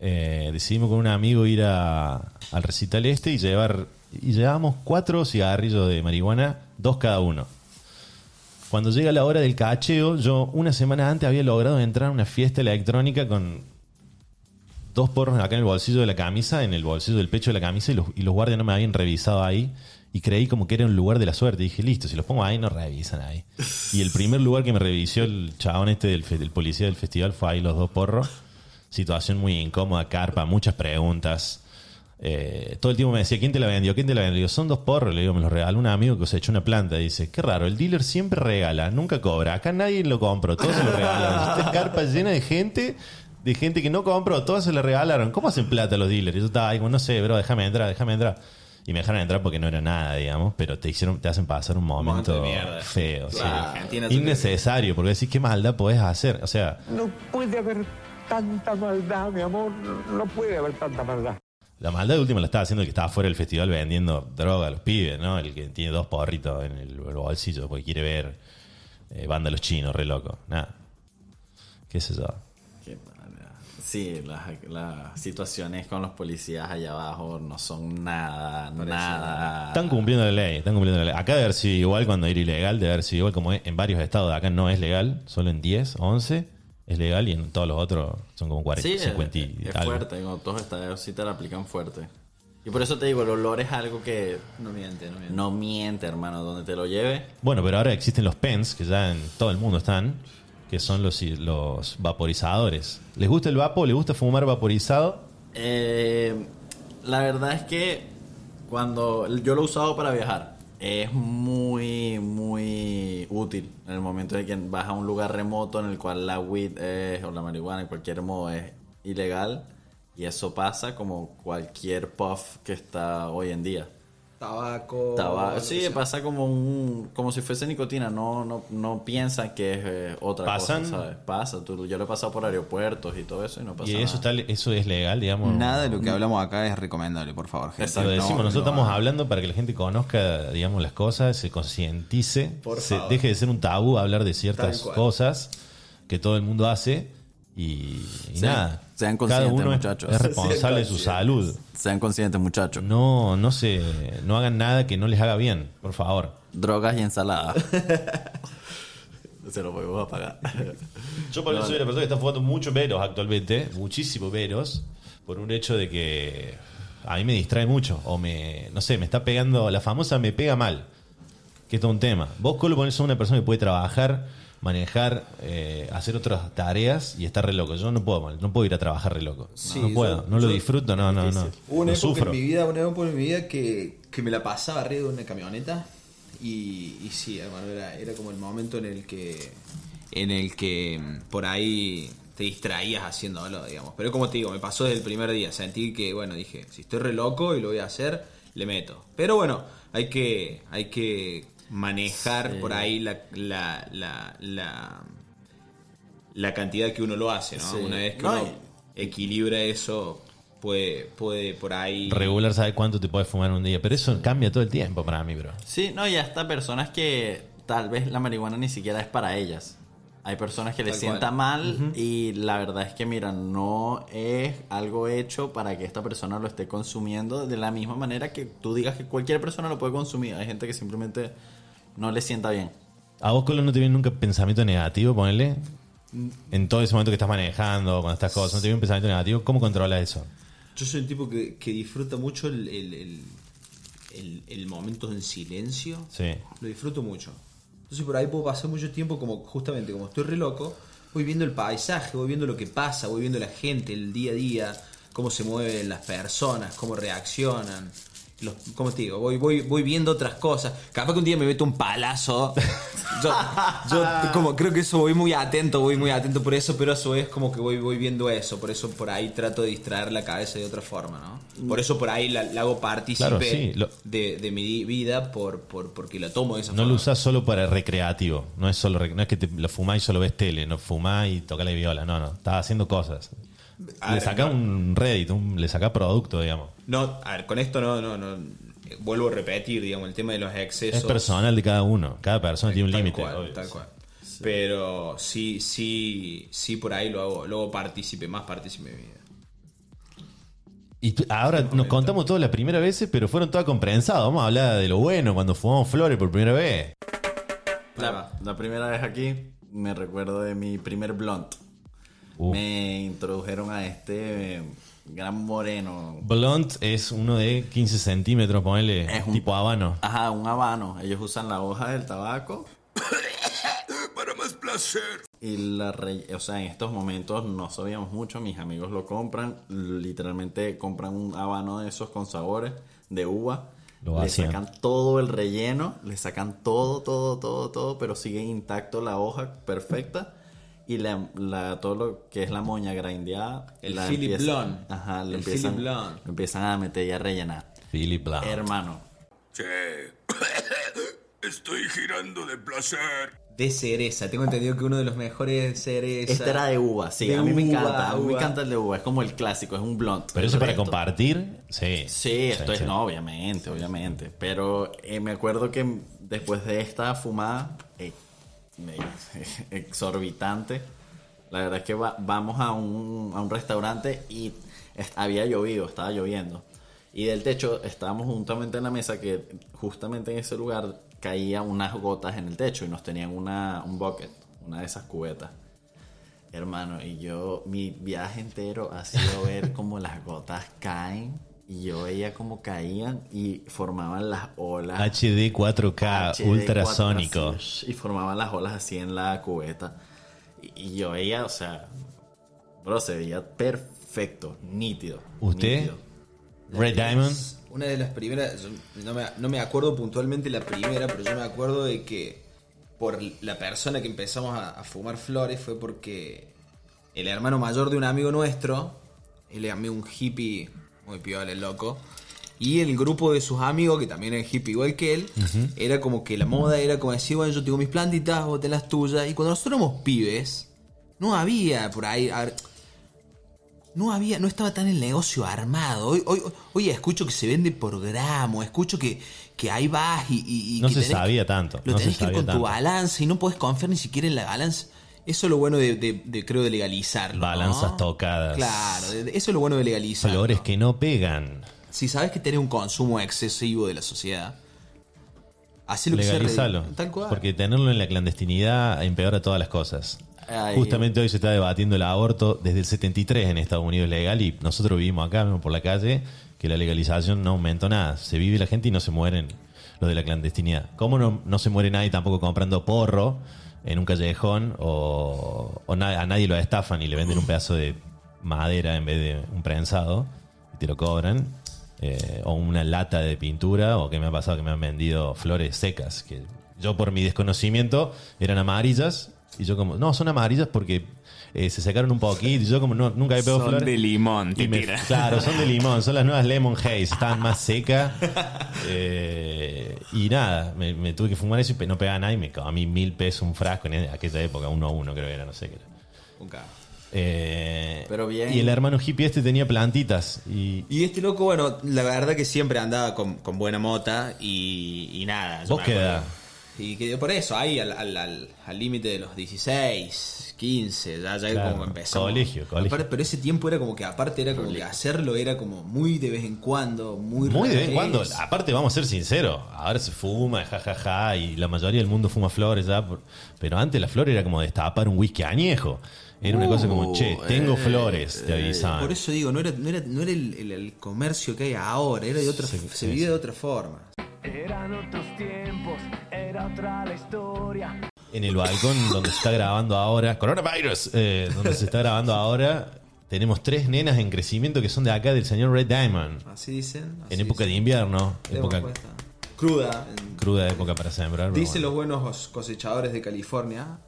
Eh, decidimos con un amigo ir a- al recital este y llevar. Y llevábamos cuatro cigarrillos de marihuana, dos cada uno. Cuando llega la hora del cacheo, yo una semana antes había logrado entrar a una fiesta electrónica con dos porros acá en el bolsillo de la camisa, en el bolsillo del pecho de la camisa, y los, y los guardias no me habían revisado ahí. Y creí como que era un lugar de la suerte. dije, listo, si los pongo ahí, no revisan ahí. Y el primer lugar que me revisó el chabón este del, del policía del festival fue ahí los dos porros. Situación muy incómoda, carpa, muchas preguntas. Eh, todo el tiempo me decía, ¿quién te la vendió? ¿Quién te la vendió? Le digo, son dos porros. Le digo, me los regaló un amigo que se echó una planta. Dice, qué raro, el dealer siempre regala, nunca cobra. Acá nadie lo compró, todos se lo regalaron. Esta carpa llena de gente, de gente que no compró, todos se lo regalaron. ¿Cómo hacen plata los dealers? Y yo estaba ahí, como, no sé, bro, déjame entrar, déjame entrar. Y me dejaron entrar porque no era nada, digamos, pero te hicieron, te hacen pasar un momento, mierda. feo, sí. Claro, Argentina, innecesario, porque decís qué maldad podés hacer. O sea, No puede haber tanta maldad, mi amor. No puede haber tanta maldad. La maldad de última la estaba haciendo el que estaba fuera del festival vendiendo droga a los pibes, ¿no? El que tiene dos porritos en el bolsillo porque quiere ver eh, banda los chinos, re loco. Nada. ¿Qué es eso? Qué mala. Sí, las, las situaciones con los policías allá abajo no son nada, nada. Están cumpliendo la ley, están cumpliendo la ley. Acá debe haber sido igual cuando era ilegal, debe haber sido igual como es en varios estados. Acá no es legal, solo en 10, 11 es legal y en todos los otros son como 40, Sí, es, 50 y es algo. fuerte, como todos estadios sí te la aplican fuerte. Y por eso te digo, el olor es algo que No miente, no miente. no miente, hermano, donde te lo lleve. Bueno, pero ahora existen los pens, que ya en todo el mundo están, que son los, los vaporizadores. ¿Les gusta el vapo? ¿Les gusta fumar vaporizado? Eh, la verdad es que cuando yo lo he usado para viajar, es muy, muy útil en el momento de que vas a un lugar remoto en el cual la weed es, o la marihuana en cualquier modo es ilegal. Y eso pasa como cualquier puff que está hoy en día. Tabaco. Sí, sea. pasa como un como si fuese nicotina, no no no piensan que es eh, otra ¿Pasan? cosa, ¿sabes? Pasa, tú, yo lo he pasado por aeropuertos y todo eso y no pasa Y eso, nada. está, eso es legal, digamos. Nada de lo que hablamos acá es recomendable, por favor, gente. Lo decimos, No, nosotros no estamos hablando para que la gente conozca, digamos, las cosas, se concientice, Por se favor. deje de ser un tabú hablar de ciertas cosas que todo el mundo hace y, y Sean- nada. sean Cada conscientes, uno es- muchachos. es responsable de su salud. Sean conscientes, muchachos. No, no se, no hagan nada que no les haga bien, por favor. Drogas y ensalada. Se lo podemos apagar. Yo por eso soy la persona que está fumando mucho veros actualmente, muchísimo veros, por un hecho de que a mí me distrae mucho, o me, no sé, me está pegando, la famosa me pega mal, que es todo un tema. Vos, Colo, ponés a una persona que puede trabajar, manejar, eh, hacer otras tareas y estar re loco. Yo no puedo, no puedo ir a trabajar re loco. No, Sí, no puedo, yo- no lo disfruto, no, no, no. Hubo una época sufro. en mi vida, una época en mi vida que, que me la pasaba arriba de una camioneta y, y sí, hermano, era, era como el momento en el que en el que mm, por ahí te distraías haciéndolo, digamos. Pero como te digo, me pasó desde el primer día, sentí que, bueno, dije, si estoy re loco y lo voy a hacer, le meto. Pero bueno, hay que, hay que manejar Sí. por ahí la, la, la, la, la cantidad que uno lo hace, ¿no? Sí. Una vez que No, uno equilibra eso, puede, puede por ahí... Regular sabe cuánto te puedes fumar en un día, pero eso cambia todo el tiempo para mí, bro. Sí, no, y hasta personas que tal vez la marihuana ni siquiera es para ellas. Hay personas que les Tal sienta cual. mal y la verdad es que, mira, no es algo hecho para que esta persona lo esté consumiendo de la misma manera que tú digas que cualquier persona lo puede consumir. Hay gente que simplemente no le sienta bien. ¿A vos, Colo, no te viene nunca pensamiento negativo, ponele? En todo ese momento que estás manejando, cuando estás cosas, ¿no te viene un pensamiento negativo? ¿Cómo controlas eso? Yo soy un tipo que, que disfruta mucho el, el, el, el- el momento en silencio. Sí. Lo disfruto mucho. Entonces por ahí puedo pasar mucho tiempo como justamente como estoy re loco, voy viendo el paisaje, voy viendo lo que pasa, voy viendo la gente, el día a día, cómo se mueven las personas, cómo reaccionan. Los, como te digo, voy, voy, voy viendo otras cosas. Capaz que un día me meto un palazo. Yo, yo como creo que eso voy muy atento, voy muy atento por eso, pero eso es como que voy, voy viendo eso. Por eso por ahí trato de distraer la cabeza de otra forma, ¿no? Por eso por ahí la, la hago partícipe Claro, sí, lo- de, de mi vida por, por, porque la tomo de esa No forma. lo usás solo para recreativo. No es solo no es que te lo fumás y solo ves tele. No fumás y tocás la viola. No, no. Estás haciendo cosas. A le ver, no. un Reddit, un- le sacás producto, digamos. No, a ver, con esto no, no, no. eh, Vuelvo a repetir, digamos, el tema de los excesos. Es personal de cada uno. Cada persona tiene un Tal límite. cual, obvio. tal cual. Pero sí, sí, sí, por ahí lo hago, lo hago partícipe, más partícipe de mi vida. Y tú- ahora nos contamos todas las primeras veces, pero fueron todas comprensadas. Vamos a hablar de lo bueno cuando fumamos flores por primera vez. La, la primera vez aquí me recuerdo de mi primer blunt. Uh. me introdujeron a este eh, gran moreno. Blunt es uno de 15 centímetros, ponele, Es un- tipo habano. Ajá, un habano. Ellos usan la hoja del tabaco Para más placer. y la re- O sea, en estos momentos no sabíamos mucho. Mis amigos lo compran. Literalmente compran un habano de esos con sabores de uva. Lo le sacan todo el relleno. Le sacan todo, todo, todo, todo. Pero sigue intacto la hoja perfecta. Y la, la- todo lo que es la moña grindeada. El la Philip empiezan- Blonde. Ajá, le El empiezan, Blonde. le empiezan a meter y a rellenar. Philip Blunt. Hermano. Che. Estoy girando de placer. De cereza. Tengo entendido que uno de los mejores cereza. Este era de uva, sí. De a mí me uva, encanta. A mí me encanta el de uva. Es como el clásico, es un blunt. Pero eso para compartir, sí. Sí, esto es, sí. no, obviamente, obviamente. Pero eh, me acuerdo que después de esta fumada eh, exorbitante, la verdad es que va- vamos a un, a un restaurante y había llovido, estaba lloviendo. Y del techo estábamos juntamente en la mesa que justamente en ese lugar caía unas gotas en el techo y nos tenían una, un bucket, una de esas cubetas. Hermano, y yo, mi viaje entero ha sido ver cómo las gotas caen y yo veía cómo caían y formaban las olas. HD 4K HD ultrasónico. 4K, así, Y formaban las olas así en la cubeta. Y, y yo veía, o sea, bro, se veía perfecto, nítido. ¿Usted? nítido. Red Diamond. Una de las primeras, yo no me, no me acuerdo puntualmente la primera, pero yo me acuerdo de que por la persona que empezamos a, a fumar flores fue porque el hermano mayor de un amigo nuestro, él era un hippie muy piola, el loco, y el grupo de sus amigos, que también eran hippie igual que él, era como que la moda era como decir, bueno, yo tengo mis plantitas, vos tenés las tuyas, y cuando nosotros éramos pibes, no había por ahí... a ver, no había, no estaba tan el negocio armado. Hoy, hoy, hoy escucho que se vende por gramo, escucho que, que ahí vas y, y- y No que se tenés- sabía tanto. Lo no tenés que ir con tu balance y no podés confiar ni siquiera en la balanza. Eso es lo bueno de, de- de, creo, de legalizarlo. Balanzas ¿no? tocadas. Claro, eso es lo bueno de legalizar. Flores que no pegan. Si sabes que tenés un consumo excesivo de la sociedad, así lo que sea. Tal cual. Porque tenerlo en la clandestinidad empeora todas las cosas. Ay, Justamente hoy se está debatiendo el aborto desde el 73 en Estados Unidos legal y nosotros vivimos acá mismo por la calle que la legalización no aumentó nada. Se vive la gente y no se mueren los de la clandestinidad. ¿Cómo no, no se muere nadie tampoco comprando porro en un callejón o, o a nadie lo estafan y le venden un pedazo de madera en vez de un prensado y te lo cobran? Eh, o una lata de pintura o que me ha pasado que me han vendido flores secas que yo por mi desconocimiento eran amarillas y yo como no son amarillas porque eh, se secaron un poquito y yo como no, nunca he pegado Son flores de limón, te Y me- tira. claro son de limón son las nuevas lemon haze estaban más secas Eh, y nada me, me tuve que fumar eso y no pegaba nada y me comí mil pesos un frasco en aquella época uno a uno creo que era no sé qué era Un. Eh, Pero bien. y el hermano hippie este tenía plantitas y Y este loco, bueno, la verdad que siempre andaba con, con buena mota y, y nada. Y que por eso, ahí al al- al- al límite de los 16, 15, ya, ya Claro, como empezamos. colegio, colegio. Aparte, pero ese tiempo era como que, aparte, era como que hacerlo era como muy de vez en cuando, muy Muy de vez en cuando. Aparte, vamos a ser sinceros. Ahora se fuma, jajaja, y la mayoría del mundo fuma flores ya. Pero antes la flor era como destapar un whisky añejo. Era una cosa como, che, tengo eh, flores, te eh, avisaban. Por eso digo, no era, no era, no era el, el- el comercio que hay ahora, era de otra, se, sí, vivía sí. de otra forma. Eran otros tiempos, era otra la historia. En el balcón donde se está grabando ahora, coronavirus, eh, donde se está grabando ahora, tenemos tres nenas en crecimiento que son de acá, del señor Red Diamond. Así dicen. así En época de invierno, dicen. época. Cruda. cruda época para sembrar. Dicen bueno. los buenos cosechadores de California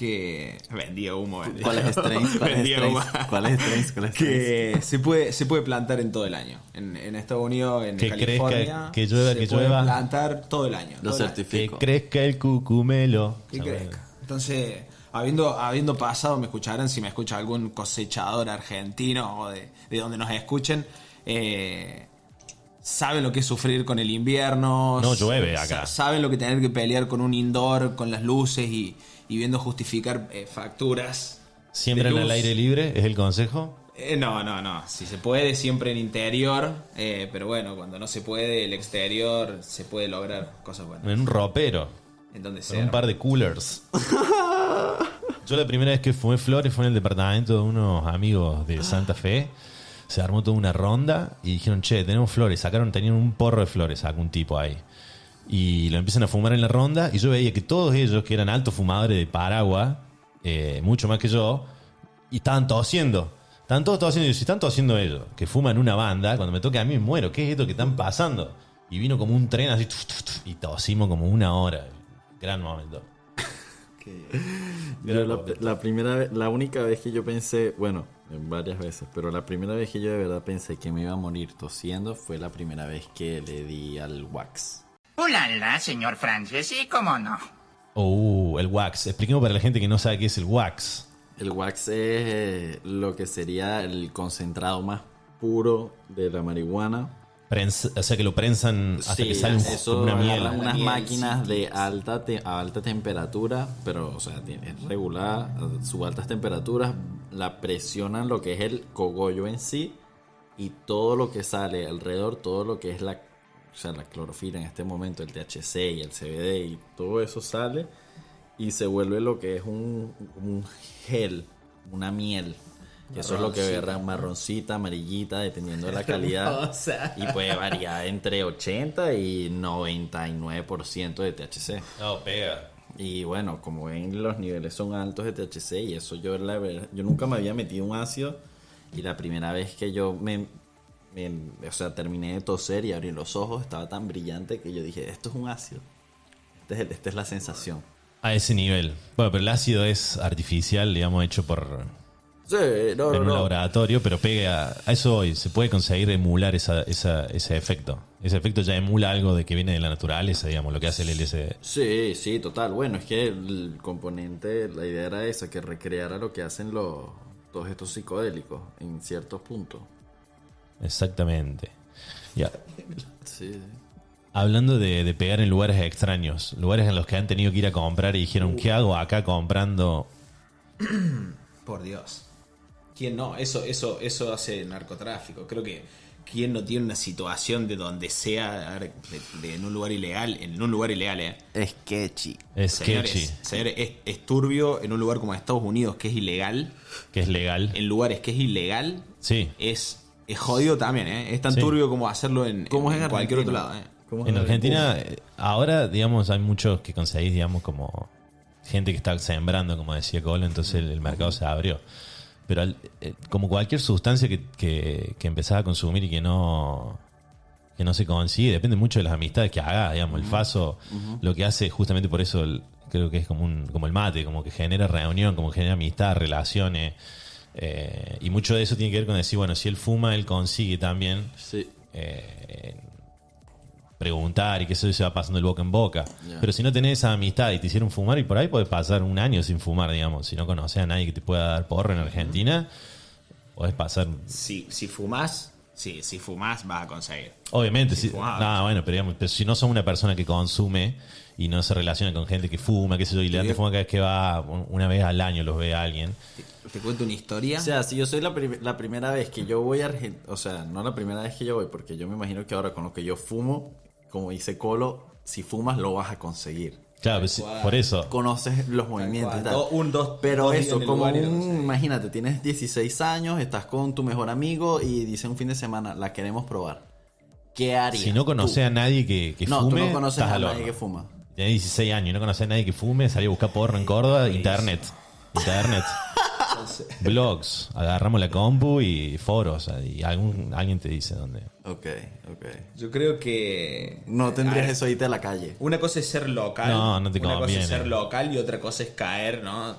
que vendía humo. vendía. ¿Cuáles strains? ¿Cuáles Vendía strains? humo. ¿Cuáles strains? ¿Cuáles que se puede se puede plantar en todo el año. En, en Estados Unidos, en Que California, crezca, que llueva, se que puede llueva. plantar todo el año. el año. Que crezca el cucumelo. Que crezca. Entonces, habiendo, habiendo pasado, me escucharán si me escucha algún cosechador argentino o de, de donde nos escuchen, eh, saben lo que es sufrir con el invierno. No llueve acá. Saben lo que tener que pelear con un indoor, con las luces y, y viendo justificar eh, facturas. De al luz. aire libre, es el consejo. Eh, no, no, no. Si se puede, siempre en interior. eh, pero bueno, cuando no se puede, el exterior se puede lograr cosas buenas. En un ropero. En donde sea. un par de coolers. Yo la primera vez que fumé flores fue en el departamento de unos amigos de Santa Fe. Se armó toda una ronda y dijeron, che, tenemos flores. Sacaron, tenían un porro de flores, un tipo ahí. Y lo empiezan a fumar en la ronda y yo veía que todos ellos, que eran altos fumadores de Paraguas, eh, mucho más que yo, y estaban tosiendo. Estaban todos tosiendo. Y si están tosiendo ellos, que fuman una banda, cuando me toque a mí me muero. ¿Qué es esto que están pasando? Y vino como un tren así, y tosimos como una hora. Gran momento. La, primera la única vez que yo pensé, bueno, en varias veces, pero la primera vez que yo de verdad pensé que me iba a morir tosiendo fue la primera vez que le di al wax. Hola, señor Francis, sí, cómo no. Oh, el wax. Expliquemos para la gente que no sabe qué es el wax. El wax es eh, lo que sería el concentrado más puro de la marihuana. Prensa- o sea que lo prensan hasta Sí, que sale un- eso una miel. unas máquinas de alta te- a alta temperatura, pero o sea, tiene- es regular, a sus altas temperaturas la presionan lo que es el cogollo en sí y todo lo que sale alrededor, todo lo que es la o sea, la clorofila en este momento, el THC y el CBD y todo eso sale y se vuelve lo que es un, un gel, una miel. Que eso es lo que verán marroncita, amarillita, dependiendo de la calidad. Y puede variar entre 80 y 99% de THC. No, pega. Y bueno, como ven, los niveles son altos de THC y eso yo la verdad, yo nunca me había metido un ácido y la primera vez que yo me, o sea, terminé de toser y abrí los ojos, estaba tan brillante que yo dije, esto es un ácido. Este es el- esta es la sensación. A ese nivel. Bueno, pero el ácido es artificial, digamos, hecho por Sí, no, en no, un no. laboratorio, pero pega a eso hoy. Se puede conseguir emular esa, esa- ese efecto. Ese efecto ya emula algo de que viene de la naturaleza, digamos, lo que hace el LSD. Sí, sí, total. Bueno, es que el componente, la idea era esa, que recreara lo que hacen los, todos estos psicodélicos en ciertos puntos. Exactamente. Ya. Sí, sí. Hablando de, de pegar en lugares extraños, lugares en los que han tenido que ir a comprar y dijeron, ¿qué hago acá comprando? Por Dios. ¿Quién no? Eso, eso, eso hace narcotráfico. Creo que quién no tiene una situación de donde sea de- de- en un lugar ilegal, en un lugar ilegal, eh. Sketchy. Es Señores, sketchy. señores, es, es turbio en un lugar como Estados Unidos, que es ilegal. Que es legal. En lugares que es ilegal, Sí. es, es jodido también, ¿eh? Es tan Sí. turbio como hacerlo en, ¿Cómo en es en cualquier otro lado, ¿eh? En Argentina, eh, ahora, digamos, hay muchos que conseguís, digamos, como gente que está sembrando, como decía Colo, entonces el, el mercado se abrió. Pero al- eh, como cualquier sustancia que, que, que empezás a consumir y que no que no se consigue, depende mucho de las amistades que hagas, digamos, el faso lo que hace justamente por eso el- creo que es como un como el mate, como que genera reunión, como que genera amistad, relaciones, eh, y mucho de eso tiene que ver con decir, bueno, si él fuma, él consigue también eh, preguntar y que eso se va pasando el boca en boca. Pero si no tenés esa amistad y te hicieron fumar, y por ahí puedes pasar un año sin fumar, digamos. Si no conoces a nadie que te pueda dar porro en Argentina, podés pasar. Si, si fumás, sí, si fumás vas a conseguir. Obviamente, Si si, fumás. no, bueno, pero, digamos, pero si no sos una persona que consume y no se relaciona con gente que fuma, qué sé yo, y le dan de fumar cada vez que va, un- una vez al año los ve a alguien. Te cuento una historia. O sea, si yo soy la, prim- la primera vez que yo voy a Argentina, o sea, no la primera vez que yo voy, porque yo me imagino que ahora con lo que yo fumo, como dice Colo, si fumas lo vas a conseguir. Claro, pues, por eso. Conoces los movimientos y cual. tal. Do- un, dos, Pero dos eso, como imagínate, tienes 16 años, estás con tu mejor amigo y dice un fin de semana, la queremos probar. ¿Qué harías? Si no conoces tú? a nadie que, que No, tú fume, no conoces a nadie horno. que fuma. Tenés 16 años y no conoces a nadie que fume, salí a buscar porro en Córdoba, internet. Internet. Blogs. Agarramos la compu y foros. Y algún, alguien te dice dónde. Ok, ok. Yo creo que. No tendrías A ver, eso ahorita a la calle. Una cosa es ser local. No, no te Una cosa es ser local y otra cosa es caer, ¿no?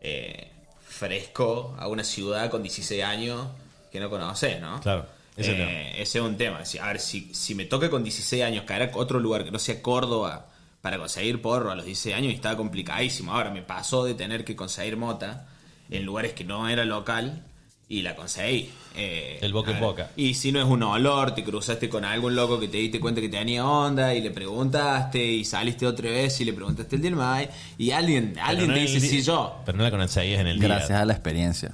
Eh, fresco a una ciudad con 16 años que no conoces, ¿no? Claro, ese Eh, ese es un tema. A ver, si, si me toca con 16 años caer a otro lugar que no sea Córdoba para conseguir porro a los 16 años estaba complicadísimo. Ahora me pasó de tener que conseguir mota en lugares que no era local y la conseguí. Eh, El boca en boca. Y si no es un olor, te cruzaste con algún loco que te diste cuenta que tenía onda y le preguntaste y saliste otra vez y le preguntaste el del MAI y alguien, alguien no te el dice sí yo. Pero no la conseguís en el Gracias día. a la experiencia.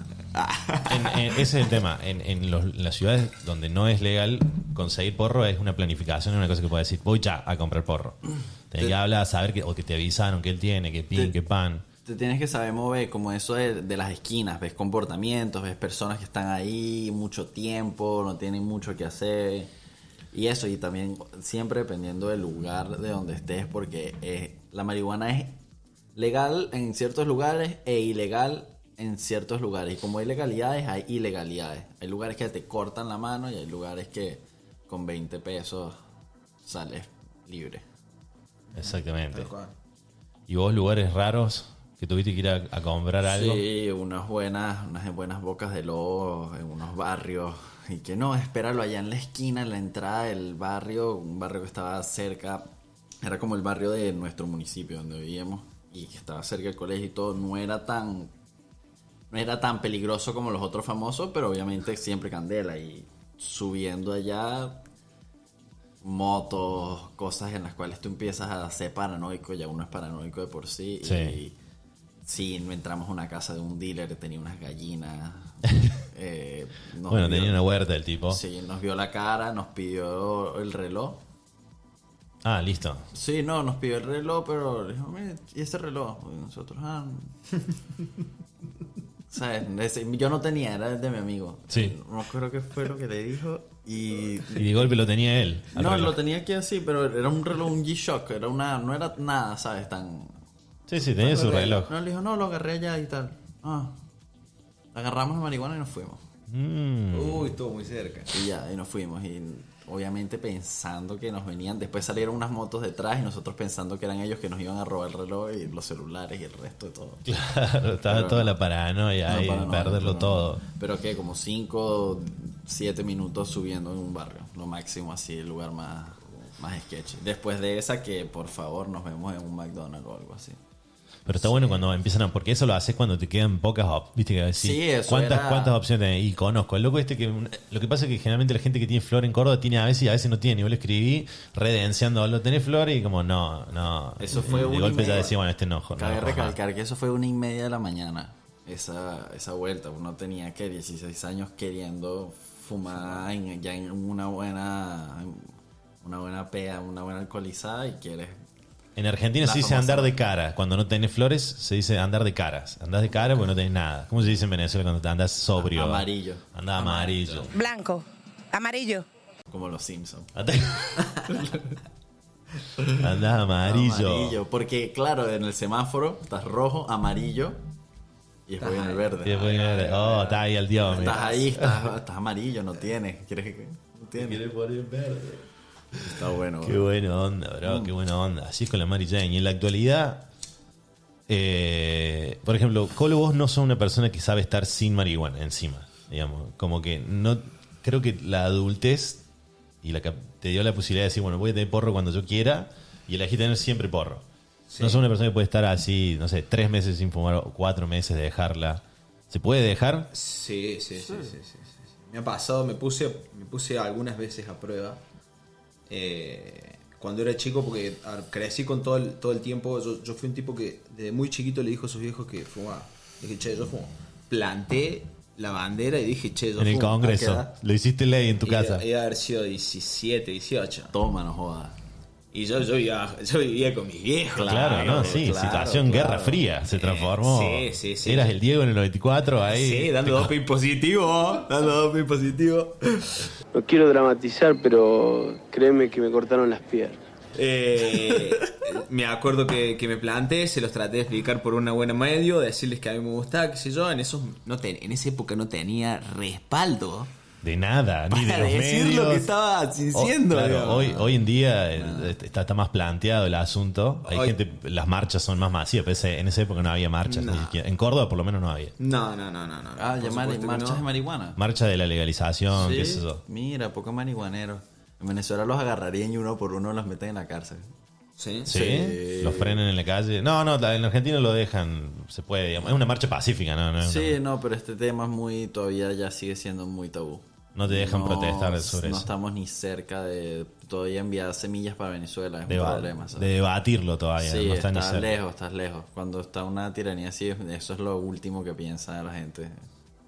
En- en- ese es el tema. En, en los- en las ciudades donde no es legal conseguir porro es una planificación, es una cosa que puedes decir, voy ya a comprar porro. Tenés que hablar, saber que, o que te avisaron que él tiene, que pin, Te- que pan. Te tienes que saber mover, como eso de, de las esquinas, ves comportamientos, ves personas que están ahí mucho tiempo, no tienen mucho que hacer. Y eso, y también siempre dependiendo del lugar de donde estés, porque eh, la marihuana es legal en ciertos lugares e ilegal en ciertos lugares. Y como hay legalidades, hay ilegalidades. Hay lugares que te cortan la mano y hay lugares que con 20 pesos sales libre. Exactamente. ¿Y vos lugares raros que tuviste que ir a, a comprar algo? Sí, unas buenas, unas buenas bocas de lobo en unos barrios. Y que no, espéralo allá en la esquina, en la entrada del barrio, un barrio que estaba cerca. Era como el barrio de nuestro municipio donde vivíamos y que estaba cerca del colegio y todo. No era tan no era tan peligroso como los otros famosos, pero obviamente siempre candela y subiendo allá motos, cosas en las cuales tú empiezas a ser paranoico, ya uno es paranoico de por sí. Sí. Y sí, no entramos a una casa de un dealer que tenía unas gallinas. eh, nos Bueno, vio- tenía una huerta el tipo. Sí, nos vio la cara, nos pidió el reloj. Ah, listo. Sí, no, nos pidió el reloj, pero le dijo, "Mire, ¿y ese reloj? Y nosotros, ah. ¿Sabes? Yo no tenía, era el de mi amigo. Sí. No creo que fue lo que le dijo. Y. Y de golpe lo tenía él. No, reloj. lo tenía aquí así, pero era un reloj, un G-Shock. Era una, no era nada, ¿sabes? Tan. Sí, sí, tenía su reloj. No, le dijo, no, lo agarré allá y tal. Ah. Agarramos la marihuana y nos fuimos. Mm. Uy, estuvo muy cerca. Y ya, y nos fuimos. Y obviamente pensando que nos venían. Después salieron unas motos detrás y nosotros pensando que eran ellos que nos iban a robar el reloj y los celulares y el resto de todo. Claro, estaba Pero toda la paranoia No, y paranoia, perderlo todo. Pero que como 5, 7 minutos subiendo en un barrio. Lo máximo así, el lugar más, más sketchy. Después de esa que por favor nos vemos en un McDonald's o algo así. Pero está bueno cuando empiezan a. Porque eso lo haces cuando te quedan pocas op- Viste que decís, Sí, eso ¿cuántas, era- ¿Cuántas opciones tenés? Y conozco. El loco este que. Lo que pasa es que generalmente la gente que tiene flor en Córdoba tiene a veces y a veces no tiene. Y vos le escribí redenciando, ¿lo tenés flor? Y como, no, no. Eso fue De una golpe ya decía, bueno, este enojo. Cabe recalcar que eso fue una y media de la mañana. Esa, esa vuelta. Uno tenía que 16 años queriendo fumar en- ya en una buena una buena pea, una buena alcoholizada y quieres En Argentina La se dice andar de cara. Cuando no tenés flores, se dice andar de caras. Andás de cara porque no tenés nada. ¿Cómo se dice en Venezuela cuando te andas sobrio? Amarillo. Andás amarillo. Blanco. Amarillo. como los Simpsons. Andás amarillo. Amarillo, porque claro, en el semáforo estás rojo, amarillo y después en el verde. Y después viene el- Oh, está ahí el dios. Estás ahí, estás, estás amarillo, no tienes. ¿Quieres que no tienes? poner verde. Está bueno. Qué bro. buena onda, bro. Qué buena onda. Así es con la Mary Jane. Y en la actualidad, eh, por ejemplo, Colo, vos no sos una persona que sabe estar sin marihuana encima. Digamos, como que no. Creo que la adultez y la que te dio la posibilidad de decir, bueno, voy a tener porro cuando yo quiera y elegí tener siempre porro. Sí. No sos una persona que puede estar así, no sé, tres meses sin fumar o cuatro meses de dejarla. ¿Se puede dejar? Sí, sí, sí, sí, sí, sí, sí. Me ha pasado, me puse, me puse algunas veces a prueba. Eh, cuando era chico, porque a ver, crecí con todo el, todo el tiempo. Yo, yo fui un tipo que desde muy chiquito le dijo a sus viejos que fumaba. Dije, che, yo fumo. Planté la bandera y dije, che, yo En el fumo. ¿A qué Congreso. Lo hiciste ley en tu Iba- casa. Iba a haber sido 17, 18. Toma, no jodas. Y yo, yo, vivía, yo vivía con mis viejos. Claro, no, sí, claro, situación claro. Guerra Fría se transformó. sí, sí, sí. Eras el Diego en el 94 ahí. Sí, dando doping positivo, dando doping positivo. No quiero dramatizar, pero créeme que me cortaron las piernas. Eh, me acuerdo que, que me planté, se los traté de explicar por una buena medio, decirles que a mí me gustaba, qué sé yo. En, esos, no ten- en esa época no tenía respaldo. De nada, ni de Para los decir medios. lo que estaba diciendo, Oh, claro, digamos. hoy, hoy en día eh, está, está más planteado el asunto. Hay Hoy- gente, las marchas son más masivas. pero ese- en esa época no había marchas. No. ni siquiera. En Córdoba por lo menos no había. No, no, no, no. no Ah, que marchas no. de marihuana. Marcha de la legalización, Sí, qué sé yo. Mira, poco marihuanero. En Venezuela los agarrarían y uno por uno los meten en la cárcel. ¿Sí? ¿Sí? Los frenan en la calle. No, no, en Argentina lo dejan, se puede, digamos. Es una marcha pacífica, ¿no? no, Sí, no, pero este tema es muy, todavía ya sigue siendo muy tabú. No te dejan protestar sobre no eso. estamos ni cerca de todavía enviar semillas para Venezuela, es De, un problema. ¿sabes? de debatirlo todavía. Sí, no está ni estás cerca. lejos, estás lejos. Cuando está una tiranía así, eso es lo último que piensa la gente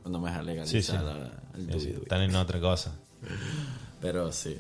cuando me deja legalizar Sí, sí. la- el. Están en otra cosa. Pero sí.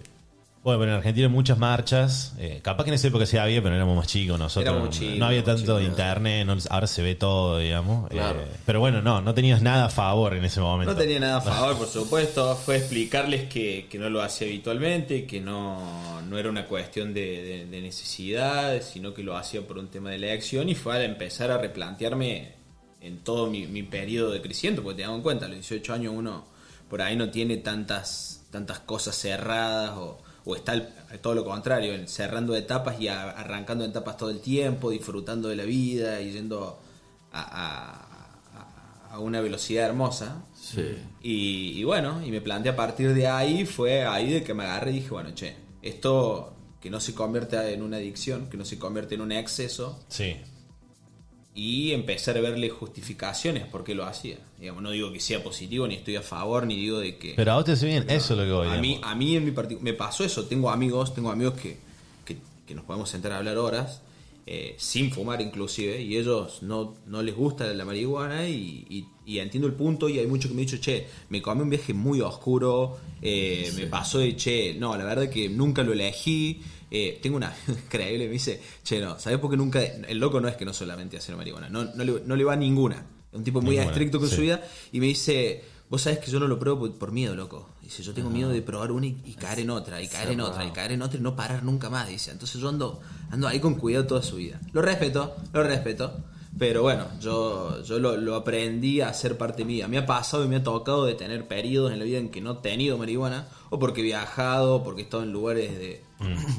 Bueno, pero en Argentina hay muchas marchas. eh, capaz que en esa época sí había, pero éramos más chicos nosotros. Éramos no- chicos, no había tanto chicos. internet, no- ahora se ve todo, digamos. eh, pero bueno, no, no tenías nada a favor en ese momento. No tenía nada a favor, por supuesto. Fue explicarles que, que no lo hacía habitualmente, que no, no era una cuestión de, de- de necesidad, sino que lo hacía por un tema de elección y fue al empezar a replantearme en todo mi, mi periodo de crecimiento, porque tengamos en cuenta, a los 18 años uno por ahí no tiene tantas, tantas cosas cerradas o, o está el- todo lo contrario, cerrando etapas y a- arrancando etapas todo el tiempo, disfrutando de la vida y yendo a- a- a una velocidad hermosa. Sí. Y, y bueno, y me planteé a partir de ahí, fue ahí de que me agarré y dije, bueno, che, esto que no se convierta en una adicción, que no se convierte en un exceso. Sí. Y empezar a verle justificaciones por qué lo hacía. Digamos, no digo que sea positivo, ni estoy a favor, ni digo de que... Pero a vos te bien, eso es lo que voy A mí, digamos. a mí en mi me pasó eso. Tengo amigos, tengo amigos que, que, que nos podemos sentar a hablar horas, eh, sin fumar inclusive, y ellos no, no les gusta la marihuana y, y- y entiendo el punto y hay muchos que me han dicho, che, me comí un viaje muy oscuro, eh, me pasó de, che, no, la verdad que nunca lo elegí. Eh, tengo una increíble, me dice, che, no, ¿sabes por qué nunca? El loco no es que no solamente hace marihuana, no, no, le, no le va a ninguna. Es un tipo muy Ninguna, estricto con sí. su vida y me dice, vos sabés que yo no lo pruebo por, por miedo, loco. Dice, yo tengo miedo de probar una y, y caer en otra, y caer en otra, y caer en otra y no parar nunca más, dice. Entonces yo ando, ando ahí con cuidado toda su vida. Lo respeto, lo respeto. Pero bueno, yo, yo lo, lo aprendí a ser parte mía. Me ha pasado y me ha tocado de tener periodos en la vida en que no he tenido marihuana, o porque he viajado, o porque he estado en lugares de,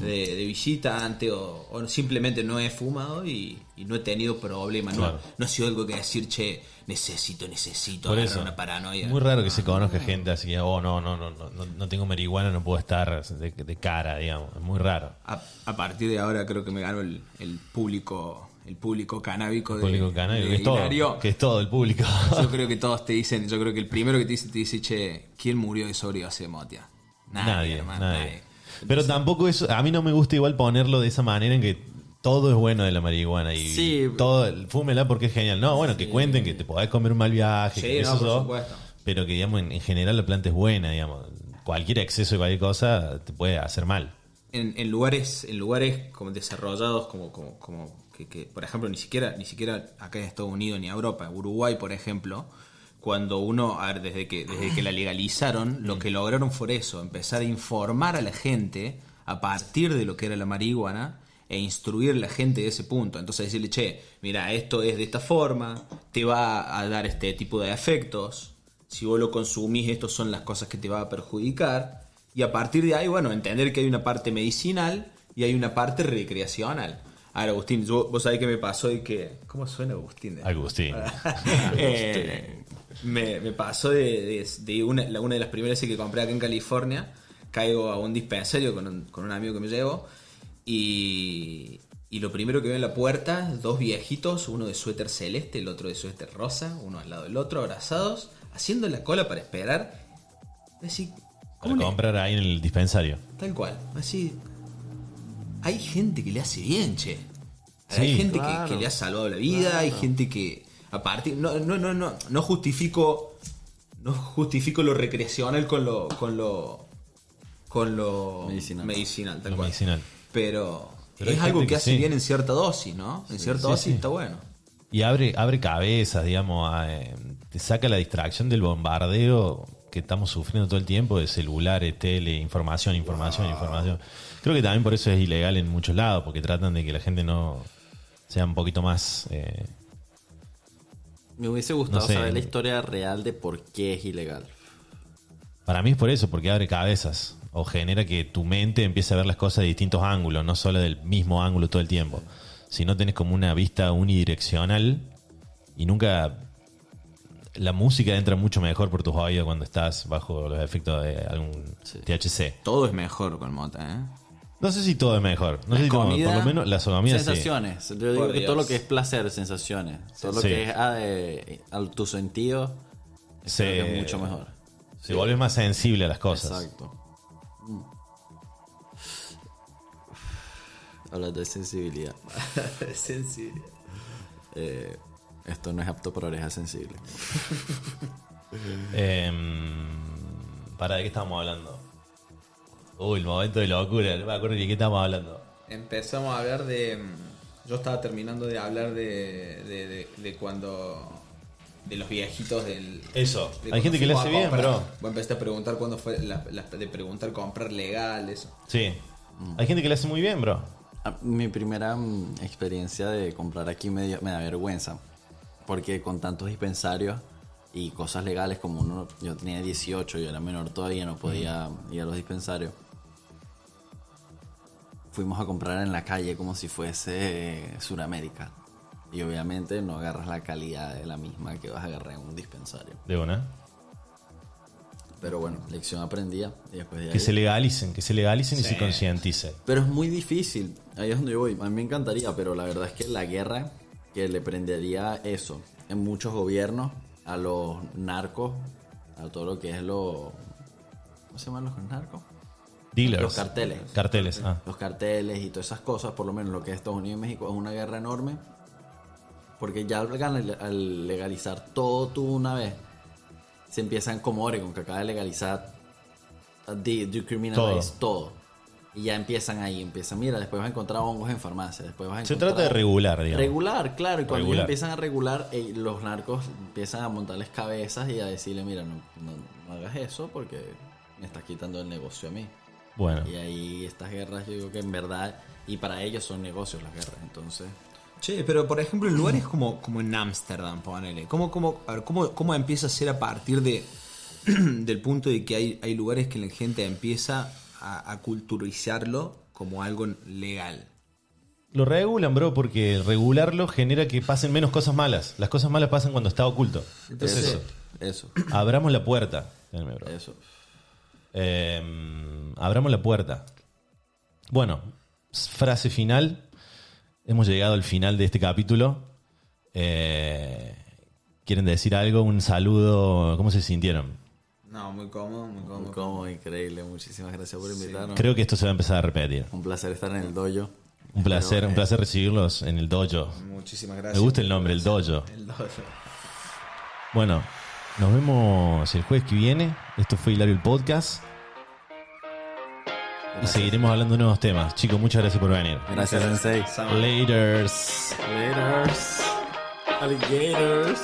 de, de visita antes, o, o simplemente no he fumado y, y no he tenido problemas. Claro. No, no ha sido algo que decir, che, necesito, necesito Por eso. una paranoia. Muy raro que se conozca gente así que, oh, no, no, no, no, no, tengo marihuana, no puedo estar de, de cara, digamos. Es muy raro. A, a partir de ahora creo que me gano el, el público el público canábico El de, público canábico, de que es todo, que es todo el público. Yo creo que todos te dicen, yo creo que el primero que te dice, te dice, che, ¿quién murió de sobredosis de motia? Nadie, hermano, nadie. Pero tampoco eso, a mí no me gusta igual ponerlo de esa manera en que todo es bueno de la marihuana y Sí. todo, fúmela porque es genial. No, bueno, que cuenten que te podés comer un mal viaje, Sí, que no, eso por so, supuesto. pero que digamos en, en general la planta es buena, digamos. Cualquier exceso de cualquier cosa te puede hacer mal. en, en lugares en lugares como desarrollados como como, como que, que, por ejemplo ni siquiera ni siquiera acá en Estados Unidos ni Europa Uruguay por ejemplo cuando uno a ver, desde que desde que la legalizaron lo que lograron fue eso empezar a informar a la gente a partir de lo que era la marihuana e instruir a la gente de ese punto entonces decirle che mira esto es de esta forma te va a dar este tipo de efectos si vos lo consumís estos son las cosas que te va a perjudicar y a partir de ahí, bueno, entender que hay una parte medicinal y hay una parte recreacional. Ahora, Agustín, vos sabés que me pasó y que... ¿Cómo suena Agustín? Agustín. Eh, me, me pasó de, de- de una, la- una de las primeras veces que compré acá en California. Caigo a un dispensario con un, con un amigo que me llevo y, y lo primero que veo en la puerta, dos viejitos, uno de suéter celeste, el otro de suéter rosa, uno al lado del otro, abrazados, haciendo la cola para esperar. Así, Para comprar ahí en el dispensario. Tal cual, así. Hay gente que le hace bien, che. hay gente claro. que, que le ha salvado la vida, hay gente que. A partir. No, no, no, no. No justifico. No justifico lo recreacional con lo. con lo. con lo medicinal, tal Lo cual. medicinal. Pero, Pero es algo que, que hace sí. bien en cierta dosis, ¿no? En cierta sí, dosis sí. está bueno. Y abre, abre cabezas, digamos, a, eh, te saca la distracción del bombardeo que estamos sufriendo todo el tiempo de celulares, tele, información, información, información. Creo que también por eso es ilegal en muchos lados, porque tratan de que la gente no sea un poquito más... eh, Me hubiese gustado No sé. saber la historia real de por qué es ilegal. para mí es por eso, porque abre cabezas o genera que tu mente empiece a ver las cosas de distintos ángulos, no solo del mismo ángulo todo el tiempo. Si no tenés como una vista unidireccional y nunca... La música entra mucho mejor por tus oídos cuando estás bajo los efectos de algún THC. Todo es mejor con mota, ¿eh? No sé si todo es mejor. No La sé si todo, comida, por lo menos las comidas sí. Sensaciones. Yo digo Por que Dios. todo lo que es placer, sensaciones. Todo lo Sí. que es ah, de- a tu sentido Se, es mucho mejor. Se vuelve más sensible a las cosas. Exacto. Mm. Hablas de sensibilidad. Sensibilidad. Eh, esto no es apto para orejas sensibles. Em, ¿Para de qué estamos hablando? Uy, el momento de locura, no me acuerdo ni de qué estamos hablando. Empezamos a hablar de. mm, Yo estaba terminando de hablar de, de, de- de cuando. de los viejitos del. Eso. de Hay gente que le hace bien, comprar. bro. Vos empezaste a preguntar cuándo fue. La, la- de preguntar comprar legal, eso. Sí. Hay gente que le hace muy bien, bro. Mi primera mm, experiencia de comprar aquí me, dio- me da vergüenza. Porque con tantos dispensarios y cosas legales como uno, yo tenía 18, yo era menor todavía, no podía ir a los dispensarios. Fuimos a comprar en la calle como si fuese eh, Suramérica. Y obviamente no agarras la calidad de la misma que vas a agarrar en un dispensario. De una. Pero bueno, lección aprendida. Y después de Que ahí- se legalicen, que se legalicen y se concienticen. Pero es muy difícil. Ahí es donde yo voy. A mí me encantaría, pero la verdad es que la guerra que le prendería eso en muchos gobiernos a los narcos, a todo lo que es lo. ¿Cómo se llaman los narcos? Dealers. Los carteles. Carteles, ah. Los carteles y todas esas cosas, por lo menos lo que es Estados Unidos y México, es una guerra enorme. Porque ya al al- al legalizar todo tú una vez, se empiezan como Oregon, que acaba de legalizar, uh, de- decriminalize todo. Y ya empiezan ahí, empiezan, mira, después vas a encontrar hongos en farmacia, después vas a Se encontrar... trata de regular, digamos. Regular, claro, y cuando Regular. empiezan a regular, eh, los narcos empiezan a montarles cabezas y a decirle, mira, no, no- no hagas eso porque me estás quitando el negocio a mí. Bueno. Y ahí estas guerras, yo digo que en verdad, y para ellos son negocios las guerras, entonces... Che, pero por ejemplo, en lugares como, como en Ámsterdam, ponele. ¿Cómo, cómo, a ver, cómo, ¿Cómo empieza a ser a partir de del punto de que hay, hay lugares que la gente empieza a, a culturizarlo como algo legal? Lo regulan, bro, porque regularlo genera que pasen menos cosas malas. Las cosas malas pasan cuando está oculto. Entonces, Eso. Abramos la puerta. Bro. Eso. Eh, abramos la puerta. Bueno, frase final. Hemos llegado al final de este capítulo. Eh, ¿Quieren decir algo? Un saludo. ¿Cómo se sintieron? No, muy cómodo, muy cómodo. Muy cómodo, increíble. Muchísimas gracias por invitarnos. Creo que esto se va a empezar a repetir. Un placer estar en el dojo. Un placer, Pero, un eh, placer recibirlos en el dojo. Muchísimas Me gracias. gusta el nombre, el dojo. El dojo. Bueno, nos vemos el jueves que viene. Esto fue Hilario el Podcast. Y seguiremos hablando de nuevos temas. Chicos, muchas gracias por venir. Gracias, Sensei. Laters. Laters. Alligators.